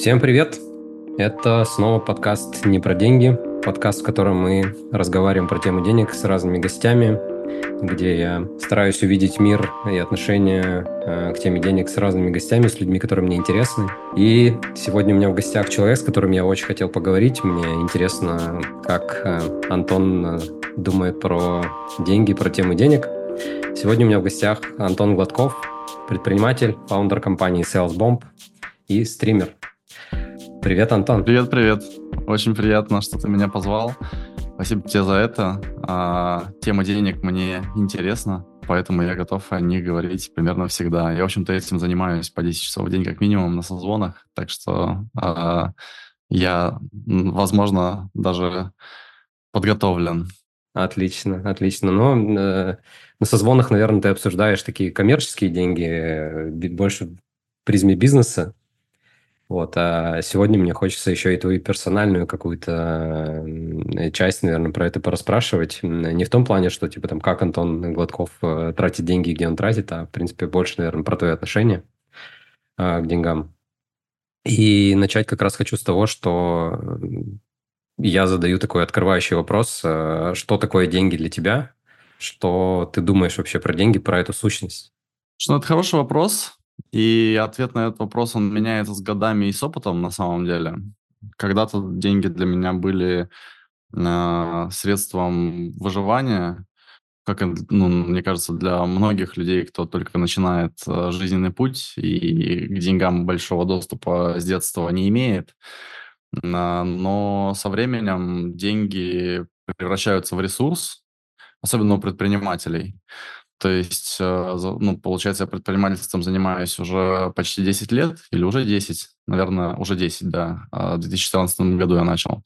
Всем привет! Это снова подкаст «Не про деньги», подкаст, в котором мы разговариваем про тему денег с разными гостями, где я стараюсь увидеть мир и отношения э, к теме денег с разными гостями, с людьми, которые мне интересны. И сегодня у меня в гостях человек, с которым я очень хотел поговорить. Мне интересно, как э, Антон э, думает про деньги, про тему денег. Сегодня у меня в гостях Антон Гладков, предприниматель, фаундер компании SalesBomb и стример. Привет, Антон. Привет, привет. Очень приятно, что ты меня позвал. Спасибо тебе за это. А, тема денег мне интересна, поэтому я готов о них говорить примерно всегда. Я, в общем-то, этим занимаюсь по 10 часов в день как минимум на созвонах, так что а, я, возможно, даже подготовлен. Отлично, отлично. Но э, на созвонах, наверное, ты обсуждаешь такие коммерческие деньги, э, больше в призме бизнеса. Вот, а сегодня мне хочется еще и твою персональную какую-то часть, наверное, про это пораспрашивать. Не в том плане, что, типа, там, как Антон Гладков э, тратит деньги, где он тратит, а, в принципе, больше, наверное, про твои отношения а, к деньгам. И начать как раз хочу с того, что я задаю такой открывающий вопрос. Э, что такое деньги для тебя? Что ты думаешь вообще про деньги, про эту сущность? Что это хороший вопрос. И ответ на этот вопрос, он меняется с годами и с опытом на самом деле. Когда-то деньги для меня были э, средством выживания, как, ну, мне кажется, для многих людей, кто только начинает э, жизненный путь и к деньгам большого доступа с детства не имеет. Э, но со временем деньги превращаются в ресурс, особенно у предпринимателей. То есть, э, ну, получается, я предпринимательством занимаюсь уже почти 10 лет, или уже 10, наверное, уже 10, да. А в 2014 году я начал.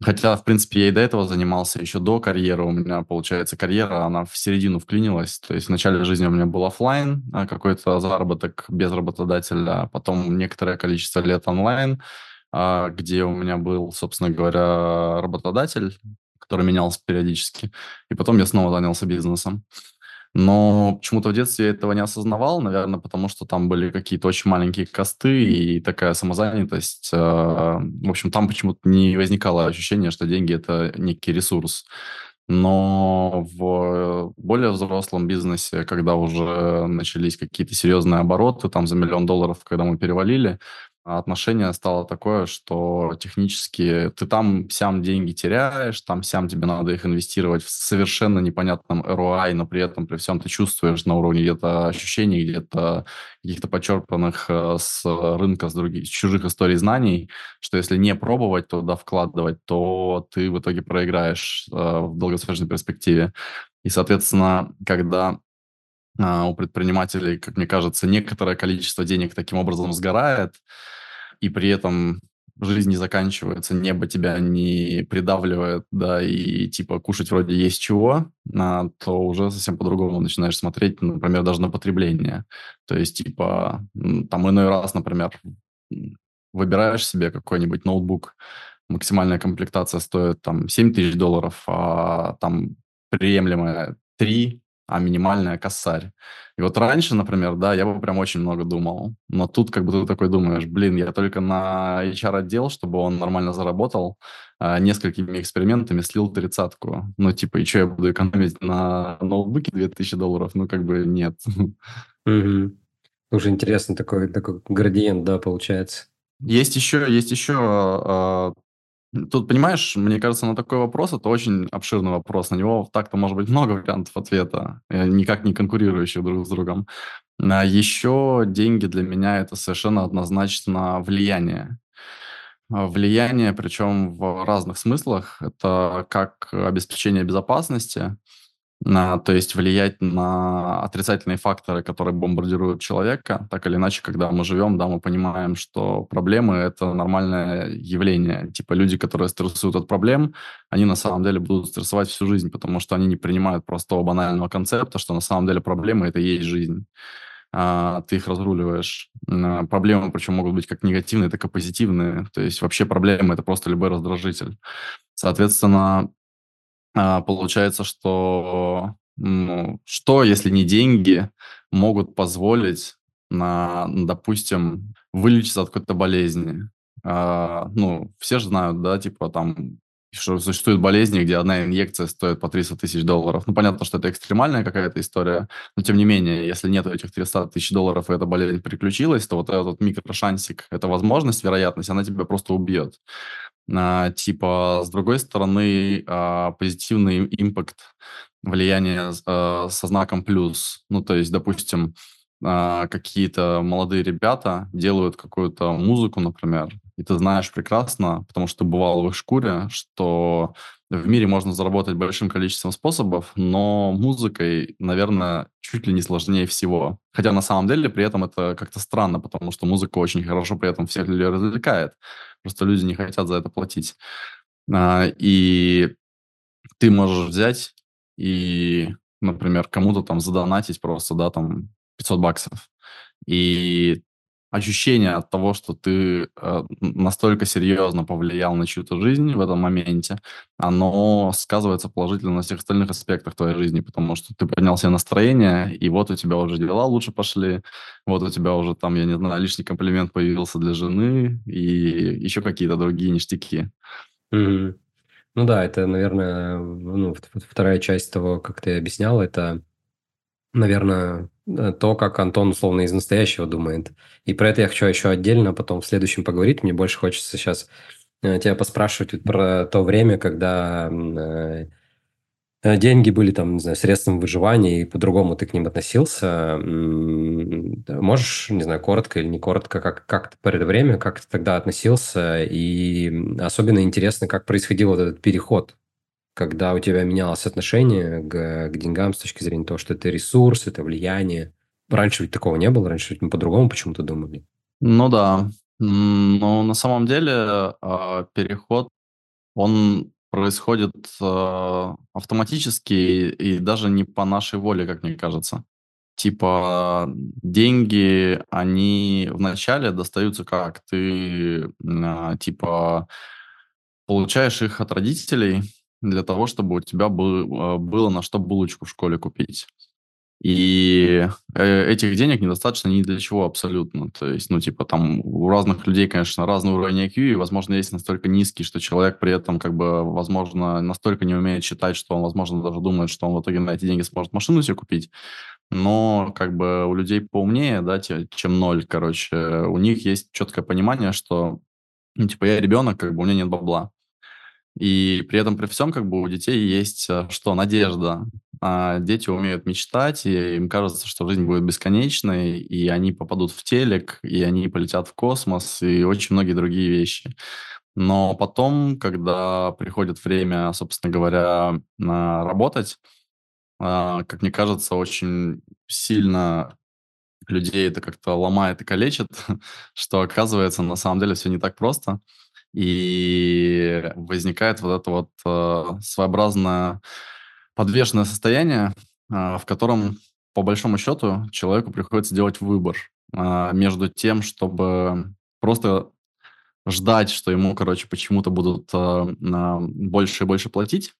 Хотя, в принципе, я и до этого занимался, еще до карьеры у меня, получается, карьера, она в середину вклинилась. То есть в начале жизни у меня был офлайн, а какой-то заработок без работодателя, а потом некоторое количество лет онлайн, а, где у меня был, собственно говоря, работодатель, который менялся периодически. И потом я снова занялся бизнесом. Но почему-то в детстве я этого не осознавал, наверное, потому что там были какие-то очень маленькие косты и такая самозанятость. А, в общем, там почему-то не возникало ощущения, что деньги – это некий ресурс. Но в более взрослом бизнесе, когда уже начались какие-то серьезные обороты, там за миллион долларов, когда мы перевалили, отношение стало такое, что технически ты там сам деньги теряешь, там сам тебе надо их инвестировать в совершенно непонятном ROI, но при этом при всем ты чувствуешь на уровне где-то ощущений, где-то каких-то подчерпанных э, с рынка, с других, с чужих историй знаний, что если не пробовать туда вкладывать, то ты в итоге проиграешь э, в долгосрочной перспективе. И, соответственно, когда а, у предпринимателей, как мне кажется, некоторое количество денег таким образом сгорает, и при этом жизнь не заканчивается, небо тебя не придавливает, да, и типа кушать вроде есть чего, а, то уже совсем по-другому начинаешь смотреть, например, даже на потребление. То есть, типа, там иной раз, например, выбираешь себе какой-нибудь ноутбук, максимальная комплектация стоит там 7 тысяч долларов, а там приемлемая 3, а минимальная косарь. И вот раньше, например, да, я бы прям очень много думал. Но тут как бы ты такой думаешь, блин, я только на HR-отдел, чтобы он нормально заработал, а, несколькими экспериментами слил тридцатку. Ну, типа, и что, я буду экономить на ноутбуке 2000 долларов? Ну, как бы нет. Угу. Уже интересно такой, такой градиент, да, получается. Есть еще, есть еще а, Тут, понимаешь, мне кажется, на такой вопрос это очень обширный вопрос. На него так-то может быть много вариантов ответа, э, никак не конкурирующих друг с другом. А еще деньги для меня это совершенно однозначно влияние. А, влияние, причем в разных смыслах. Это как обеспечение безопасности, на, то есть влиять на отрицательные факторы, которые бомбардируют человека. Так или иначе, когда мы живем, да, мы понимаем, что проблемы – это нормальное явление. Типа люди, которые стрессуют от проблем, они на самом деле будут стрессовать всю жизнь, потому что они не принимают простого банального концепта, что на самом деле проблемы – это и есть жизнь. А, ты их разруливаешь. Проблемы, причем могут быть как негативные, так и позитивные. То есть вообще проблемы – это просто любой раздражитель. Соответственно, а, получается, что ну, что, если не деньги, могут позволить на, допустим, вылечиться от какой-то болезни. а, ну, все же знают, да, типа там что существуют болезни, где одна инъекция стоит по 300 тысяч долларов. Ну, понятно, что это экстремальная какая-то история, но тем не менее, если нет этих 300 тысяч долларов, и эта болезнь приключилась, то вот этот микрошансик, эта возможность, вероятность, она тебя просто убьет. А, типа, с другой стороны, а, позитивный импакт влияния а, со знаком плюс. Ну, то есть, допустим, какие-то молодые ребята делают какую-то музыку, например, и ты знаешь прекрасно, потому что бывал в их шкуре, что в мире можно заработать большим количеством способов, но музыкой, наверное, чуть ли не сложнее всего. Хотя на самом деле при этом это как-то странно, потому что музыка очень хорошо при этом всех людей развлекает. Просто люди не хотят за это платить. А, и ты можешь взять и, например, кому-то там задонатить просто, да, там 500 баксов. И ощущение от того, что ты э, настолько серьезно повлиял на чью-то жизнь в этом моменте, оно сказывается положительно на всех остальных аспектах твоей жизни, потому что ты поднял себе настроение, и вот у тебя уже дела лучше пошли, вот у тебя уже там, я не знаю, лишний комплимент появился для жены и еще какие-то другие ништяки. Mm-hmm. Ну да, это, наверное, ну, вторая часть того, как ты объяснял, это наверное, э, то, как Антон условно из настоящего думает. И про это я хочу еще отдельно потом в следующем поговорить. Мне больше хочется сейчас э, тебя поспрашивать про то время, когда э, деньги были там, не знаю, средством выживания, и по-другому ты к ним относился. Можешь, не знаю, коротко или не коротко, как, как ты это время, как ты тогда относился, и особенно интересно, как происходил вот этот переход когда у тебя менялось отношение к, к деньгам с точки зрения того, что это ресурс, это влияние. Раньше ведь такого не было, раньше ведь мы по-другому почему-то думали. Ну да, но на самом деле а, переход, он происходит а, автоматически и даже не по нашей воле, как мне кажется. Типа деньги, они вначале достаются как? Ты а, типа получаешь их от родителей, для того, чтобы у тебя был, а, было на что булочку в школе купить. И э, этих денег недостаточно ни для чего абсолютно. То есть, ну, типа, там у разных людей, конечно, разный уровень IQ, и, возможно, есть настолько низкий, что человек при этом, как бы, возможно, настолько не умеет считать, что он, возможно, даже думает, что он в итоге на эти деньги сможет машину себе купить. Но, как бы, у людей поумнее, да, чем ноль, короче, у них есть четкое понимание, что, ну, типа, я ребенок, как бы, у меня нет бабла. И при этом при всем как бы у детей есть э, что? Надежда. А дети умеют мечтать, и им кажется, что жизнь будет бесконечной, и они попадут в телек, и они полетят в космос, и очень многие другие вещи. Но потом, когда приходит время, собственно говоря, работать, а, как мне кажется, очень сильно людей это как-то ломает и калечит, что оказывается на самом деле все не так просто. И возникает вот это вот э, своеобразное подвешенное состояние, э, в котором, по большому счету, человеку приходится делать выбор э, между тем, чтобы просто ждать, что ему, короче, почему-то будут больше и больше платить,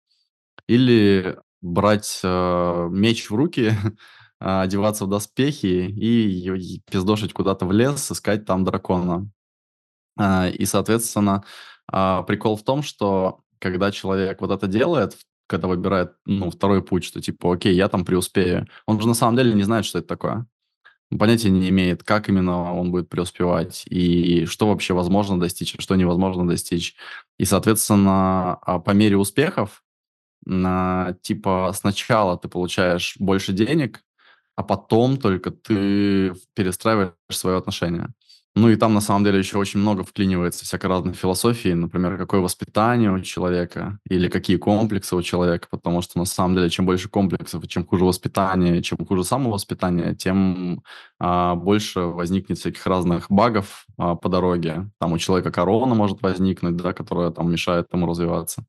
или брать меч в руки, одеваться в доспехи и, и пиздошить куда-то в лес, искать там дракона. А, и, соответственно, а, прикол в том, что когда человек вот это делает, когда выбирает ну, второй путь, что типа, окей, я там преуспею, он же на самом деле не знает, что это такое. Понятия не имеет, как именно он будет преуспевать, и что вообще возможно достичь, а что невозможно достичь. И, соответственно, по мере успехов, типа, сначала ты получаешь больше денег, а потом только ты перестраиваешь свое отношение. Ну и там на самом деле еще очень много вклинивается всякой разной философии, например, какое воспитание у человека или какие комплексы у человека, потому что на самом деле чем больше комплексов, чем хуже воспитание, чем хуже самовоспитание, тем а, больше возникнет всяких разных багов а, по дороге. Там у человека корона может возникнуть, да, которая там мешает ему развиваться,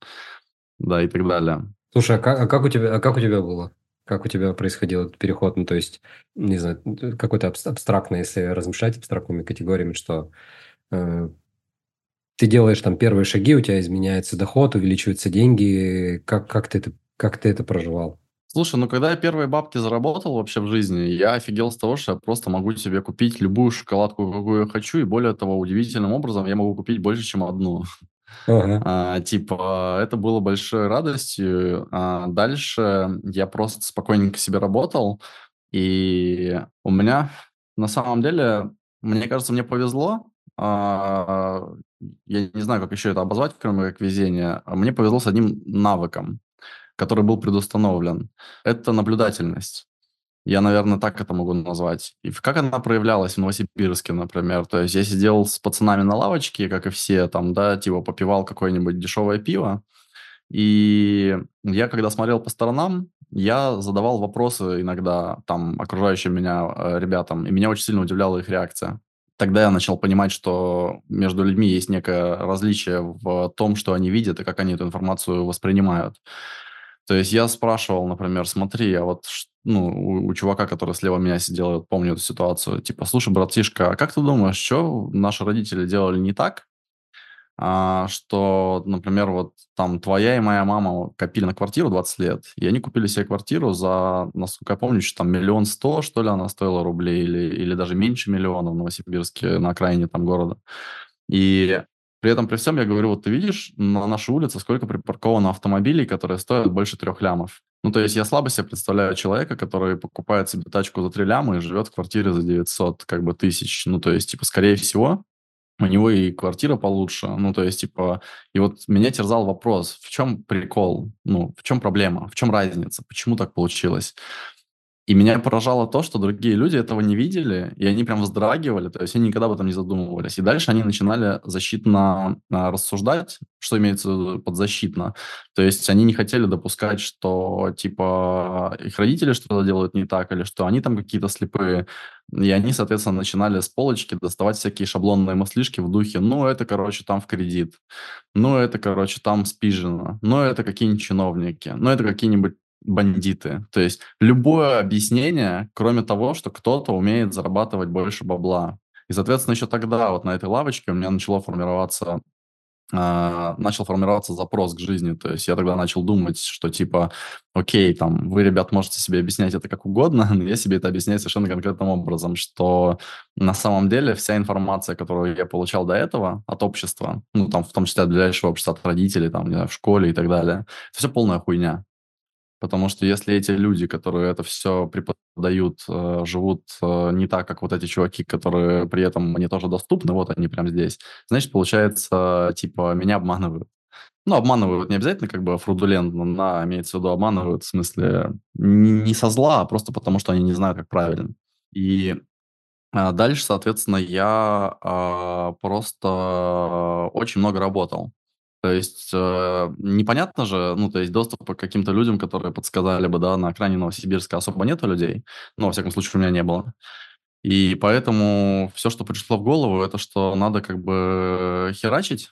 да, и так далее. Слушай, а как, а как у тебя, а как у тебя было? Как у тебя происходил этот переход? Ну, то есть, не знаю, какой-то абстрактно, если размышлять абстрактными категориями, что э, ты делаешь там первые шаги, у тебя изменяется доход, увеличиваются деньги. Как, как, ты, это, как ты это проживал? Слушай, ну когда я первые бабки заработал вообще в жизни, я офигел с того, что я просто могу себе купить любую шоколадку, какую я хочу, и более того, удивительным образом я могу купить больше, чем одну. Ага. А, типа, это было большой радостью. А дальше я просто спокойненько себе работал, и у меня на самом деле, мне кажется, мне повезло. А, я не знаю, как еще это обозвать, кроме как везение. А Мне повезло с одним навыком, который был предустановлен. Это наблюдательность. Я, наверное, так это могу назвать. И как она проявлялась в Новосибирске, например? То есть я сидел с пацанами на лавочке, как и все, там, да, типа попивал какое-нибудь дешевое пиво, и я, когда смотрел по сторонам, я задавал вопросы иногда там окружающим меня э, ребятам, и меня очень сильно удивляла их реакция. Тогда я начал понимать, что между людьми есть некое различие в том, что они видят и как они эту информацию воспринимают. То есть я спрашивал, например, смотри, а вот ну, у, у чувака, который слева меня сидел, я помню эту ситуацию, типа, слушай, братишка, а как ты думаешь, что наши родители делали не так, а, что, например, вот там твоя и моя мама копили на квартиру 20 лет, и они купили себе квартиру за, насколько я помню, что там миллион сто, что ли, она стоила рублей, или, или даже меньше миллиона в Новосибирске, на окраине там города. И при этом, при всем, я говорю, вот ты видишь на нашей улице сколько припарковано автомобилей, которые стоят больше трех лямов. Ну, то есть я слабо себе представляю человека, который покупает себе тачку за 3 ляма и живет в квартире за 900 как бы тысяч. Ну, то есть, типа, скорее всего, у него и квартира получше. Ну, то есть, типа, и вот меня терзал вопрос, в чем прикол? Ну, в чем проблема? В чем разница? Почему так получилось? И меня поражало то, что другие люди этого не видели, и они прям вздрагивали, то есть они никогда об этом не задумывались. И дальше они начинали защитно а, рассуждать, что имеется в под защитно. То есть они не хотели допускать, что типа их родители что-то делают не так, или что они там какие-то слепые. И они, соответственно, начинали с полочки доставать всякие шаблонные мыслишки в духе, ну, это, короче, там в кредит, ну, это, короче, там спижено, ну, это какие-нибудь чиновники, ну, это какие-нибудь бандиты. То есть любое объяснение, кроме того, что кто-то умеет зарабатывать больше бабла. И, соответственно, еще тогда вот на этой лавочке у меня начало формироваться а, начал формироваться запрос к жизни. То есть я тогда начал думать, что типа, окей, там, вы, ребят, можете себе объяснять это как угодно, но я себе это объясняю совершенно конкретным образом, что на самом деле вся информация, которую я получал до этого от общества, ну, там, в том числе от ближайшего общества, от родителей, там, не знаю, в школе и так далее, это все полная хуйня. Потому что если эти люди, которые это все преподают, э, живут э, не так, как вот эти чуваки, которые при этом мне тоже доступны, вот они прямо здесь, значит, получается, типа, меня обманывают. Ну, обманывают не обязательно как бы фрудулентно, на, имеется в виду обманывают в смысле не, со зла, а просто потому, что они не знают, как правильно. И а, дальше, соответственно, я а, просто очень много работал. То есть э, непонятно же, ну, то есть доступа к каким-то людям, которые подсказали бы, да, на экране Новосибирска особо нету людей. Ну, во всяком случае, у меня не было. И поэтому все, что пришло в голову, это что надо как бы херачить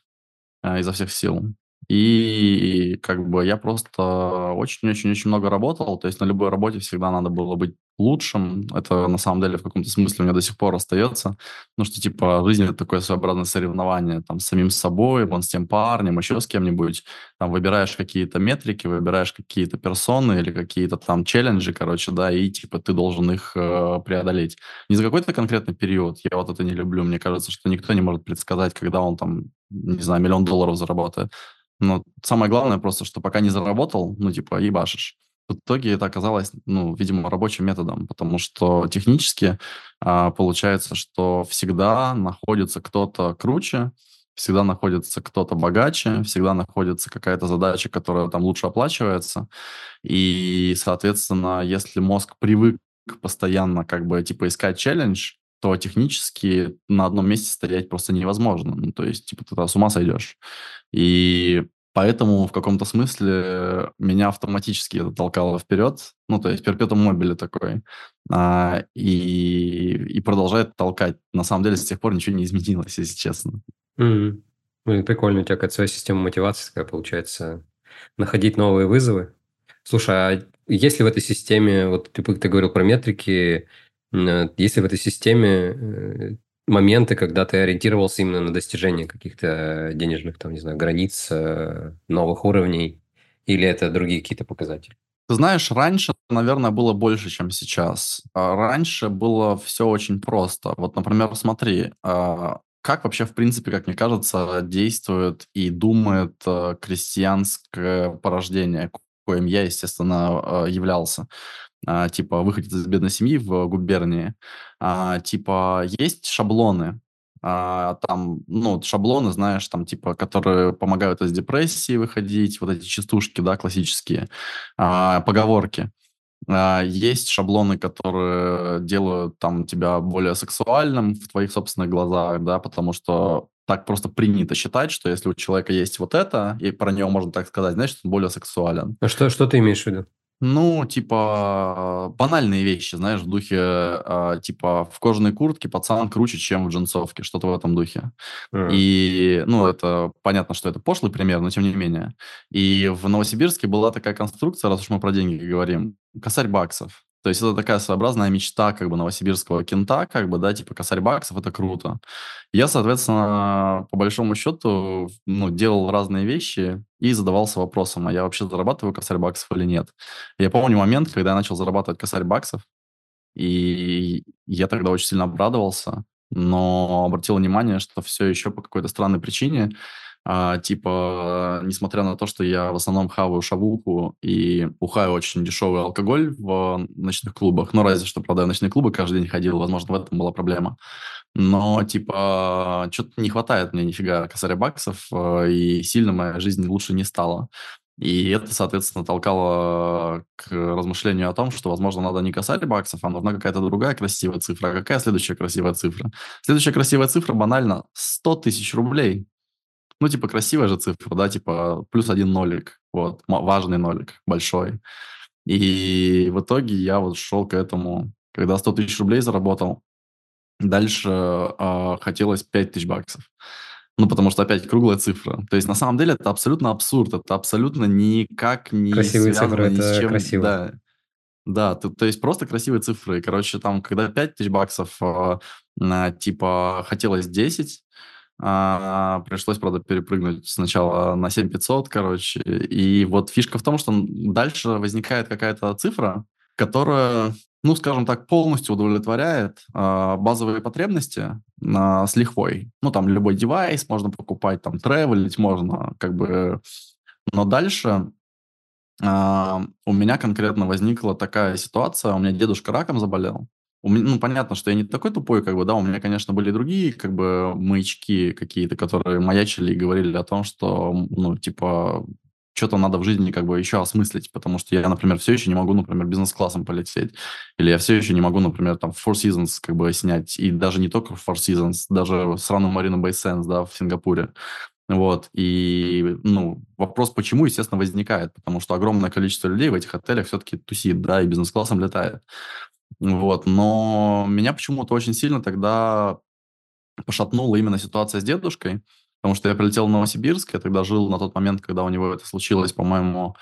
э, изо всех сил. И как бы я просто очень-очень-очень много работал, то есть на любой работе всегда надо было быть лучшим. Это на самом деле в каком-то смысле у меня до сих пор остается. Ну, что типа жизнь это такое своеобразное соревнование там с самим собой, вон с тем парнем, еще с кем-нибудь. Там выбираешь какие-то метрики, выбираешь какие-то персоны или какие-то там челленджи, короче, да, и типа ты должен их э, преодолеть. Не за какой-то конкретный период, я вот это не люблю. Мне кажется, что никто не может предсказать, когда он там, не знаю, миллион долларов заработает. Но самое главное просто, что пока не заработал, ну, типа, ебашишь. В итоге это оказалось, ну, видимо, рабочим методом, потому что технически а, получается, что всегда находится кто-то круче, всегда находится кто-то богаче, всегда находится какая-то задача, которая там лучше оплачивается. И, соответственно, если мозг привык постоянно как бы типа искать челлендж, то технически на одном месте стоять просто невозможно. Ну, то есть, типа, ты с ума сойдешь. И поэтому в каком-то смысле меня автоматически это толкало вперед. Ну, то есть, перпетум мобили такой. А, и, и продолжает толкать. На самом деле, с тех пор ничего не изменилось, если честно. Мгм. Блин, прикольно, у тебя какая-то своя система мотивации такая получается, находить новые вызовы. Слушай, а есть ли в этой системе, вот ты, ты говорил про метрики, есть ли в этой системе э, моменты, когда ты ориентировался именно на достижение каких-то денежных, там, не знаю, границ, э, новых уровней, или это другие какие-то показатели? Ты знаешь, раньше, наверное, было больше, чем сейчас. А, раньше было все очень просто. Вот, например, смотри, а, как вообще, в принципе, как мне кажется, действует и думает э, крестьянское порождение, коим я, естественно, э, являлся. А, типа, выходит из бедной семьи в губернии. А, типа, есть шаблоны, а, там, ну, шаблоны, знаешь, там, типа, которые помогают из депрессии выходить, вот эти частушки, да, классические, поговорки. Есть шаблоны, которые делают там тебя более сексуальным в твоих собственных глазах, да, потому что так просто принято считать, что если у человека есть вот это, и про него можно так сказать, значит, он более сексуален. А что, что ты имеешь в виду? Ну, типа, банальные вещи, знаешь, в духе, э, типа, в кожаной куртке пацан круче, чем в джинсовке, что-то в этом духе. Mm. И, ну, это понятно, что это пошлый пример, но тем не менее. И в Новосибирске была такая конструкция, раз уж мы про деньги говорим, косарь баксов. То есть это такая своеобразная мечта как бы новосибирского кента, как бы, да, типа косарь баксов, это круто. Я, соответственно, по большому счету, ну, делал разные вещи и задавался вопросом, а я вообще зарабатываю косарь баксов или нет. Я помню момент, когда я начал зарабатывать косарь баксов, и я тогда очень сильно обрадовался, но обратил внимание, что все еще по какой-то странной причине а, типа, несмотря на то, что я в основном хаваю шавуху и пухаю очень дешевый алкоголь в ночных клубах, ну, разве что, правда, в ночные клубы каждый день ходил, возможно, в этом была проблема. Но, типа, что-то не хватает мне нифига косаря баксов, э, и сильно моя жизнь лучше не стала. И это, соответственно, толкало к размышлению о том, что, возможно, надо не косарь баксов, а нужна какая-то другая красивая цифра. А какая следующая красивая цифра? Следующая красивая цифра банально 100 тысяч рублей. Ну, типа, красивая же цифра, да, типа, плюс один нолик, вот, важный нолик, большой. И в итоге я вот шел к этому, когда 100 тысяч рублей заработал, дальше э, хотелось 5 тысяч баксов. Ну, потому что опять круглая цифра. То есть, на самом деле, это абсолютно абсурд. Это абсолютно никак не Красивые связано цифры, ни с чем. красиво. Да, да то, то есть просто красивые цифры. Короче, там, когда 5 тысяч баксов, э, типа, хотелось 10, а, пришлось, правда, перепрыгнуть сначала на 7500, короче. И вот фишка в том, что дальше возникает какая-то цифра, которая, ну, скажем так, полностью удовлетворяет а, базовые потребности а, с лихвой. Ну, там любой девайс можно покупать, там тревелить можно, как бы. Но дальше а, у меня конкретно возникла такая ситуация, у меня дедушка раком заболел, у меня, ну, понятно, что я не такой тупой, как бы, да, у меня, конечно, были другие, как бы, маячки какие-то, которые маячили и говорили о том, что, ну, типа, что-то надо в жизни как бы еще осмыслить, потому что я, например, все еще не могу, например, бизнес-классом полететь, или я все еще не могу, например, там, Four Seasons как бы снять, и даже не только Four Seasons, даже сраную Марину Bay Sands, да, в Сингапуре. Вот, и, ну, вопрос, почему, естественно, возникает, потому что огромное количество людей в этих отелях все-таки тусит, да, и бизнес-классом летает. Вот, но меня почему-то очень сильно тогда пошатнула именно ситуация с дедушкой, потому что я прилетел в Новосибирск, я тогда жил на тот момент, когда у него это случилось, по-моему,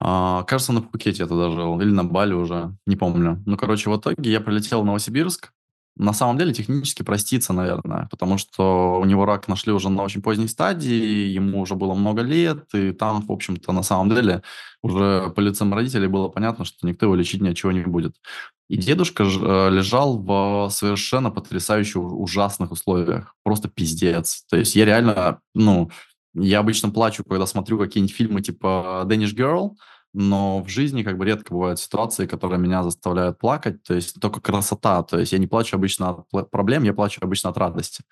а, кажется, на Пхукете я тогда жил, или на Бали уже, не помню. Ну, короче, в итоге я прилетел в Новосибирск, на самом деле технически проститься, наверное, потому что у него рак нашли уже на очень поздней стадии, ему уже было много лет, и там, в общем-то, на самом деле уже по лицам родителей было понятно, что никто его лечить ничего не будет. И дедушка э, лежал в совершенно потрясающе ужасных условиях. Просто пиздец. То есть я реально, ну, я обычно плачу, когда смотрю какие-нибудь фильмы типа «Danish Girl», но в жизни как бы редко бывают ситуации, которые меня заставляют плакать, то есть только красота, то есть я не плачу обычно от проблем, я плачу обычно от радости.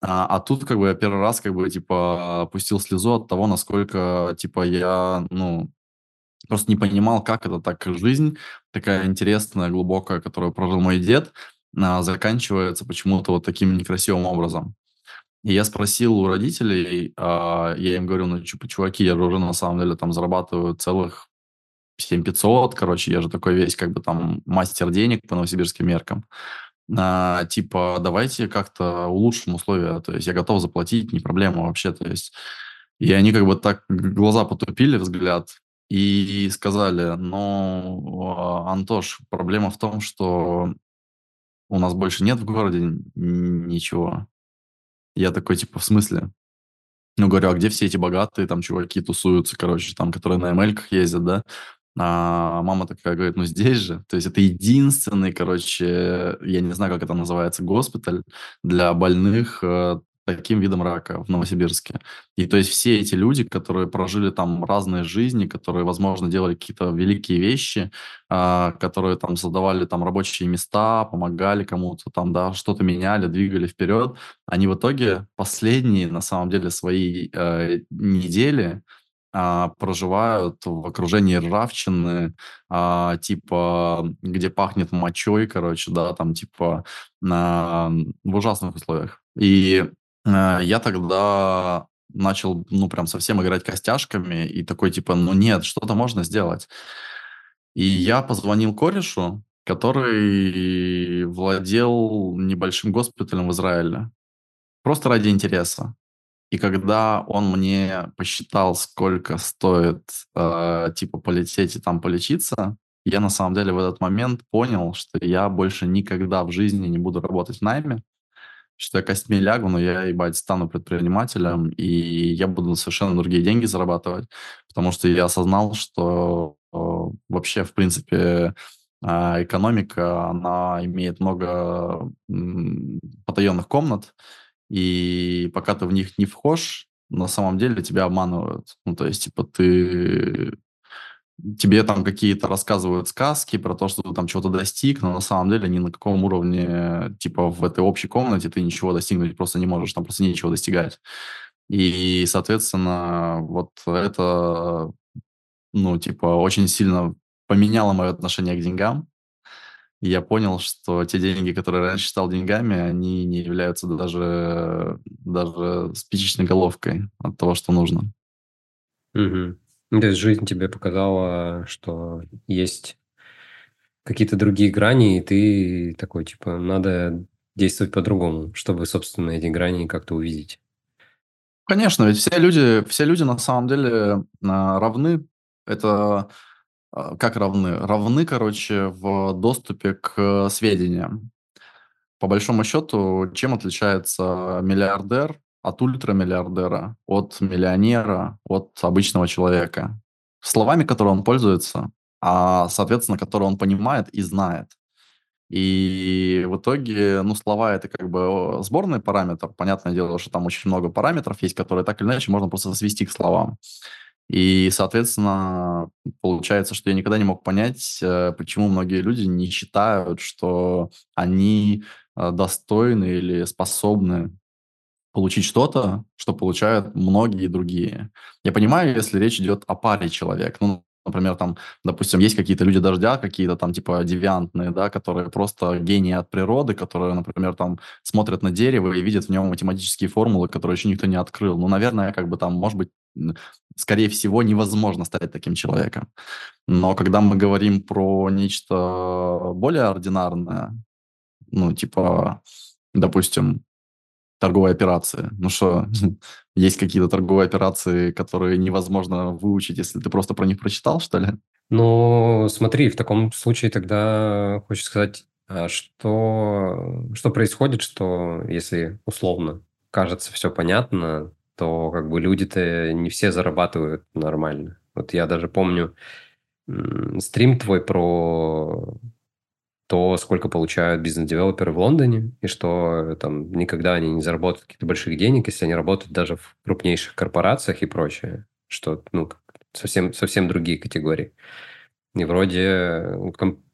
А, а тут как бы я первый раз как бы типа опустил слезу от того, насколько типа я, ну, просто не понимал, как это так жизнь такая интересная, глубокая, которую прожил мой дед, а, заканчивается почему-то вот таким некрасивым образом. И я спросил у родителей, а, я им говорю, ну, чуваки, я же уже на самом деле там зарабатываю целых 7500, короче, я же такой весь как бы там мастер денег по новосибирским меркам. А, типа, давайте как-то улучшим условия, то есть я готов заплатить, не проблема вообще, то есть и они как бы так глаза потупили, взгляд, и сказали, ну, Антош, проблема в том, что у нас больше нет в городе ничего. Я такой, типа, в смысле? Ну, говорю, а где все эти богатые там чуваки тусуются, короче, там, которые на ML ездят, да? А мама такая говорит, ну здесь же. То есть это единственный, короче, я не знаю, как это называется, госпиталь для больных э, таким видом рака в Новосибирске. И то есть все эти люди, которые прожили там разные жизни, которые, возможно, делали какие-то великие вещи, э, которые там создавали там рабочие места, помогали кому-то там, да, что-то меняли, двигали вперед, они в итоге последние, на самом деле, свои э, недели а, проживают в окружении ржавчины, а, типа, где пахнет мочой, короче, да, там, типа, на, в ужасных условиях. И а, я тогда начал, ну, прям совсем играть костяшками, и такой, типа, ну, нет, что-то можно сделать. И я позвонил корешу, который владел небольшим госпиталем в Израиле. Просто ради интереса. И когда он мне посчитал, сколько стоит, э, типа, полететь и там полечиться, я на самом деле в этот момент понял, что я больше никогда в жизни не буду работать в найме, что я костьми лягу, но я, ебать, стану предпринимателем, и я буду совершенно другие деньги зарабатывать, потому что я осознал, что э, вообще, в принципе, э, экономика, она имеет много потаенных комнат, и пока ты в них не вхож, на самом деле тебя обманывают. Ну, то есть, типа, ты... Тебе там какие-то рассказывают сказки про то, что ты там чего-то достиг, но на самом деле ни на каком уровне, типа, в этой общей комнате ты ничего достигнуть просто не можешь, там просто нечего достигать. И, соответственно, вот это, ну, типа, очень сильно поменяло мое отношение к деньгам. И я понял, что те деньги, которые раньше считал деньгами, они не являются даже, даже спичечной головкой от того, что нужно. Угу. То есть жизнь тебе показала, что есть какие-то другие грани, и ты такой, типа, надо действовать по-другому, чтобы, собственно, эти грани как-то увидеть. Конечно, ведь все люди, все люди на самом деле а, равны. Это а, как равны? Равны, короче, в доступе к сведениям. По большому счету, чем отличается миллиардер от ультрамиллиардера, от миллионера, от обычного человека? Словами, которые он пользуется, а, соответственно, которые он понимает и знает. И в итоге, ну, слова это как бы сборный параметр. Понятное дело, что там очень много параметров есть, которые так или иначе можно просто свести к словам. И, соответственно, получается, что я никогда не мог понять, э, почему многие люди не считают, что они э, достойны или способны получить что-то, что получают многие другие. Я понимаю, если речь идет о паре человек. Ну, например, там, допустим, есть какие-то люди дождя, какие-то там типа девиантные, да, которые просто гении от природы, которые, например, там смотрят на дерево и видят в нем математические формулы, которые еще никто не открыл. Ну, наверное, как бы там, может быть, скорее всего, невозможно стать таким человеком. Но когда мы говорим про нечто более ординарное, ну, типа, допустим, торговые операции. Ну что, есть какие-то торговые операции, которые невозможно выучить, если ты просто про них прочитал, что ли? Ну, смотри, в таком случае тогда хочется сказать, а что, что происходит, что если условно кажется все понятно, то как бы люди-то не все зарабатывают нормально. Вот я даже помню стрим твой про то, сколько получают бизнес-девелоперы в Лондоне, и что там никогда они не заработают каких-то больших денег, если они работают даже в крупнейших корпорациях и прочее, что ну, совсем, совсем другие категории. И вроде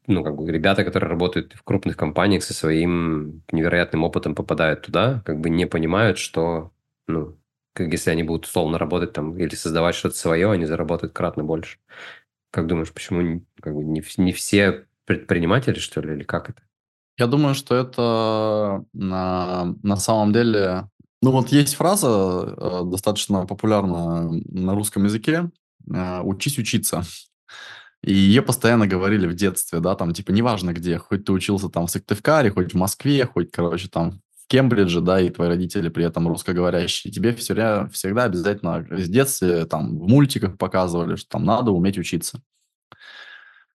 ну, как бы ребята, которые работают в крупных компаниях со своим невероятным опытом попадают туда, как бы не понимают, что ну, как если они будут условно работать там или создавать что-то свое, они заработают кратно больше. Как думаешь, почему как бы, не, не все предприниматели, что ли, или как это? Я думаю, что это на, на самом деле... Ну вот есть фраза э, достаточно популярная на русском языке э, «учись учиться». И ее постоянно говорили в детстве, да, там, типа, неважно где, хоть ты учился там в Сыктывкаре, хоть в Москве, хоть, короче, там Кембридже, да, и твои родители при этом русскоговорящие, тебе всегда, всегда обязательно с детства там в мультиках показывали, что там надо уметь учиться.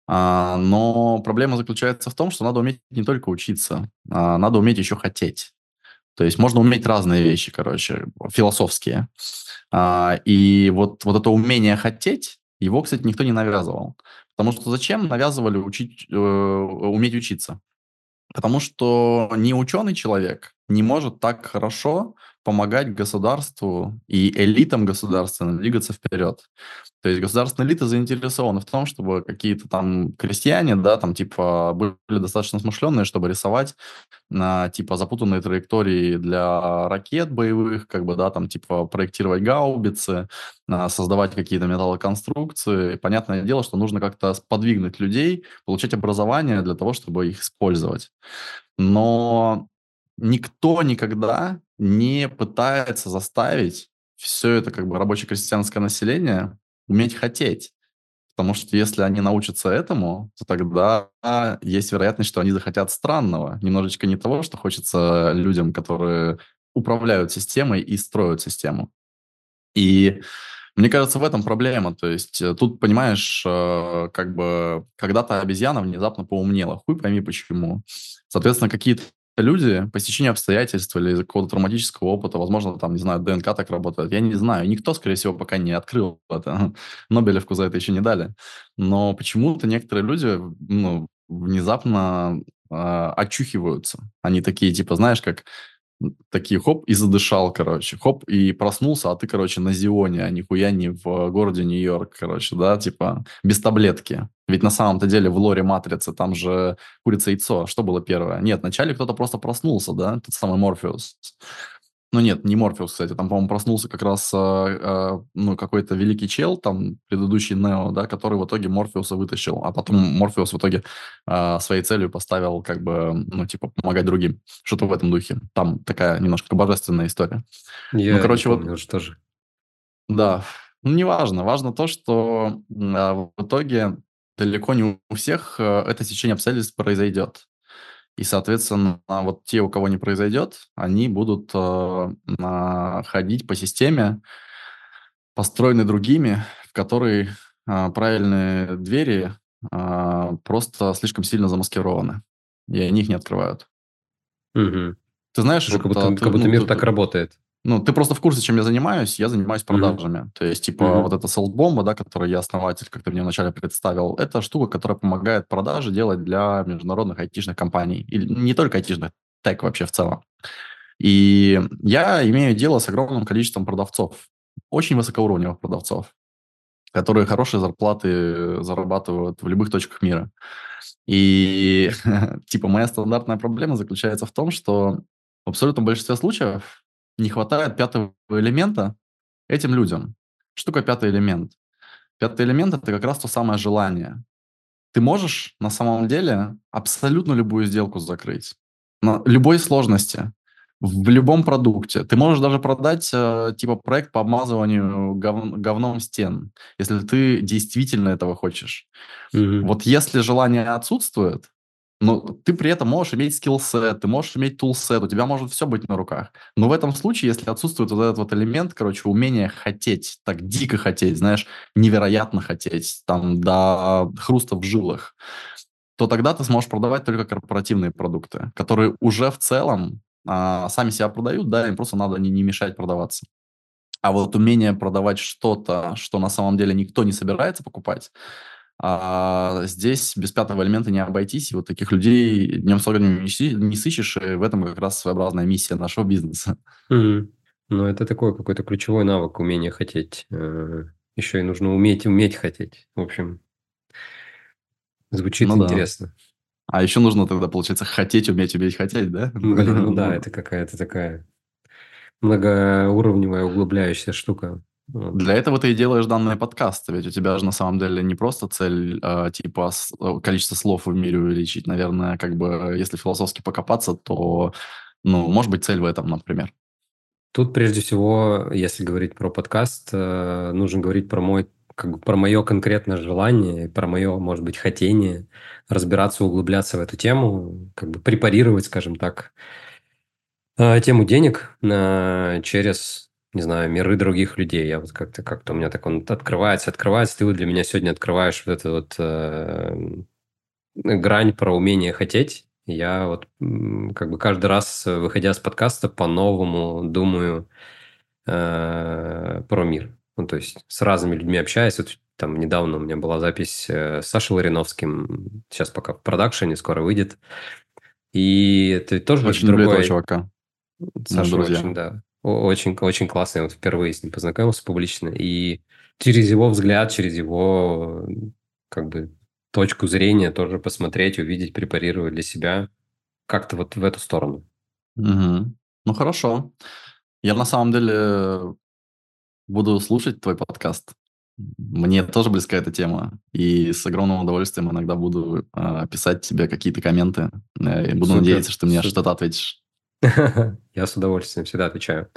А, но проблема заключается в том, что надо уметь не только учиться, а надо уметь еще хотеть. То есть можно уметь разные вещи, короче, философские. А, и вот, вот это умение хотеть, его, кстати, никто не навязывал. Потому что зачем навязывали учить, э, уметь учиться? Потому что не ученый человек не может так хорошо помогать государству и элитам государственным двигаться вперед. То есть государственные элиты заинтересованы в том, чтобы какие-то там крестьяне, да, там типа были достаточно смышленные, чтобы рисовать на типа запутанные траектории для ракет боевых, как бы, да, там типа проектировать гаубицы, а, создавать какие-то металлоконструкции. И понятное дело, что нужно как-то сподвигнуть людей, получать образование для того, чтобы их использовать. Но никто никогда не пытается заставить все это как бы рабочее крестьянское население уметь хотеть. Потому что если они научатся этому, то тогда есть вероятность, что они захотят странного. Немножечко не того, что хочется людям, которые управляют системой и строят систему. И мне кажется, в этом проблема. То есть э, тут, понимаешь, э, как бы когда-то обезьяна внезапно поумнела. Хуй пойми почему. Соответственно, какие-то люди по стечению обстоятельств или какого-то травматического опыта, возможно, там, не знаю, ДНК так работает, я не знаю. Никто, скорее всего, пока не открыл это. Нобелевку за это еще не дали. Но почему-то некоторые люди, ну, внезапно э, очухиваются. Они такие, типа, знаешь, как такие хоп, и задышал, короче. Хоп, и проснулся, а ты, короче, на Зионе, а нихуя не в городе Нью-Йорк, короче, да, типа без таблетки. Ведь на самом-то деле в лоре Матрицы там же курица-яйцо. Что было первое? Нет, вначале кто-то просто проснулся, да, тот самый Морфеус. Ну нет, не Морфеус, кстати, там, по-моему, проснулся как раз э, э, ну, какой-то великий чел, там, предыдущий Нео, да, который в итоге Морфеуса вытащил, а потом Морфеус в итоге э, своей целью поставил, как бы, ну, типа, помогать другим. Что-то в этом духе. Там такая немножко божественная история. Я ну, короче, не помню вот... уже тоже. Да, ну, неважно. Важно то, что э, в итоге далеко не у всех э, это течение обстоятельств произойдет. И, соответственно, вот те, у кого не произойдет, они будут э, ходить по системе, построенной другими, в которой э, правильные двери э, просто слишком сильно замаскированы, и они их не открывают. Угу. Ты знаешь, как, будто, ты, как будто ну, мир ты, так работает. Ну, ты просто в курсе, чем я занимаюсь. Я занимаюсь продажами. Mm-hmm. То есть, типа, mm-hmm. вот эта селсбомба, да, которую я основатель, как ты мне вначале представил, это штука, которая помогает продажи делать для международных айтишных компаний. И не только айтишных, тег вообще в целом. И я имею дело с огромным количеством продавцов, очень высокоуровневых продавцов, которые хорошие зарплаты зарабатывают в любых точках мира. И, типа, моя стандартная проблема заключается в том, что в абсолютном большинстве случаев не хватает пятого элемента этим людям. Что такое пятый элемент? Пятый элемент – это как раз то самое желание. Ты можешь на самом деле абсолютно любую сделку закрыть. На любой сложности, в любом продукте. Ты можешь даже продать э, типа проект по обмазыванию гов, говном стен, если ты действительно этого хочешь. Mm-hmm. Вот если желание отсутствует, но ты при этом можешь иметь скиллсет, ты можешь иметь тулсет, у тебя может все быть на руках. Но в этом случае, если отсутствует вот этот вот элемент, короче, умение хотеть, так дико хотеть, знаешь, невероятно хотеть, там, до хруста в жилах, то тогда ты сможешь продавать только корпоративные продукты, которые уже в целом а, сами себя продают, да, им просто надо не, не мешать продаваться. А вот умение продавать что-то, что на самом деле никто не собирается покупать, а здесь без пятого элемента не обойтись, и вот таких людей днем с огнем не, сыщешь, и в этом как раз своеобразная миссия нашего бизнеса. Mm-hmm. Ну, это такой какой-то ключевой навык, умение хотеть. Э, Еще и нужно уметь, уметь хотеть. В общем, звучит ну, интересно. Да. А еще нужно тогда, получается, хотеть, уметь, уметь хотеть, да? Ну да, это какая-то такая многоуровневая, углубляющаяся штука. Для этого ты и делаешь данные подкасты, ведь у тебя же на самом деле не просто цель э, типа количество слов в мире увеличить, наверное, как бы если философски покопаться, то, ну, может быть, цель в этом, например. Тут прежде всего, если говорить про подкаст, э, нужно говорить про мой как бы про мое конкретное желание, про мое, может быть, хотение разбираться, углубляться в эту тему, как бы препарировать, скажем так, э, тему денег э, через не знаю, миры других людей. Я вот как-то как-то у меня так он открывается, открывается. Ты вот для меня сегодня открываешь вот эту вот э, грань про умение хотеть. Я вот как бы каждый раз, выходя с подкаста, по-новому думаю э, про мир. Ну, то есть с разными людьми общаюсь. Вот там недавно у меня была запись э, с Сашей Лариновским. Сейчас пока в продакшене, скоро выйдет. И это тоже Очень люблю другой... чувака. Саша друзья. очень, да, очень, очень классный. Я вот впервые с ним познакомился публично. И через его взгляд, через его как бы точку зрения тоже посмотреть, увидеть, препарировать для себя как-то вот в эту сторону. Угу. Ну, хорошо. Я на самом деле буду слушать твой подкаст. Мне тоже близка эта тема. И с огромным удовольствием иногда буду э, писать тебе какие-то комменты. Э, и буду Супер, надеяться, что мне супер. что-то ответишь. Я с удовольствием всегда отвечаю.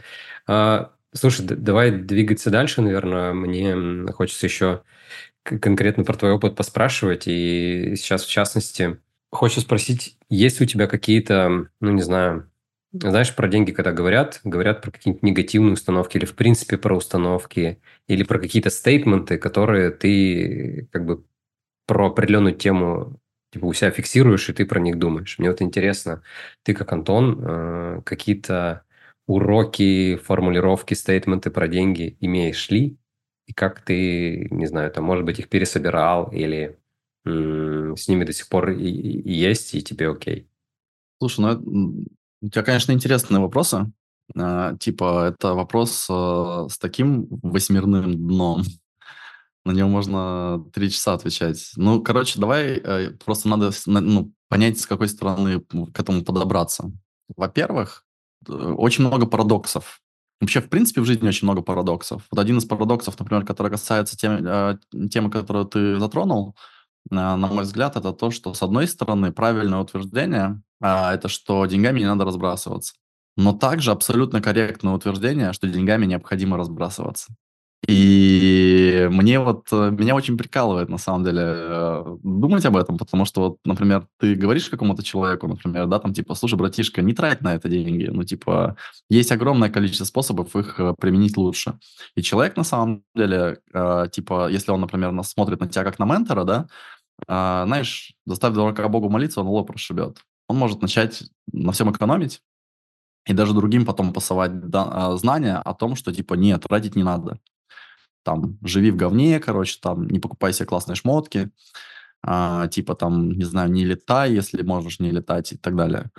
А, слушай, давай двигаться дальше, наверное. Мне хочется еще конкретно про твой опыт поспрашивать. И сейчас, в частности, хочу спросить, есть у тебя какие-то, ну, не знаю, знаешь, про деньги, когда говорят, говорят про какие-нибудь негативные установки или, в принципе, про установки, или про какие-то стейтменты, которые ты как бы про определенную тему типа у себя фиксируешь, и ты про них думаешь. Мне вот интересно, ты как Антон, э, какие-то уроки, формулировки, стейтменты про деньги имеешь ли? И как ты, не знаю, там, может быть, их пересобирал или с ними до сих пор и, и есть, и тебе окей? Слушай, ну, у тебя, конечно, интересные вопросы. А, типа, это вопрос э, с таким восьмерным дном. На него можно три часа отвечать. Ну, короче, давай э, просто надо ну, понять, с какой стороны к этому подобраться. Во-первых, э, очень много парадоксов. Вообще, в принципе, в жизни очень много парадоксов. Вот один из парадоксов, например, который касается тем- э, темы, которую ты затронул, на мой взгляд, это то, что, с одной стороны, правильное утверждение а, это что деньгами не надо разбрасываться. Но также абсолютно корректное утверждение, что деньгами необходимо разбрасываться. И мне вот, э, меня очень прикалывает, на самом деле, э, думать об этом, потому что вот, например, ты говоришь какому-то человеку, например, да, там, типа, слушай, братишка, не трать на это деньги, ну, типа, есть огромное количество способов их э, применить лучше. И человек, на самом деле, типа, если он, например, нас смотрит на тебя как на ментора, да, а, знаешь, заставь дурака Богу молиться, он лоб расшибет. Он может начать на всем экономить и даже другим потом пасовать а, знания о том, что, типа, нет, тратить не надо. Там, живи в говне, короче, там, не покупай себе классные шмотки, а, типа, там, не знаю, не летай, если можешь не летать и так далее.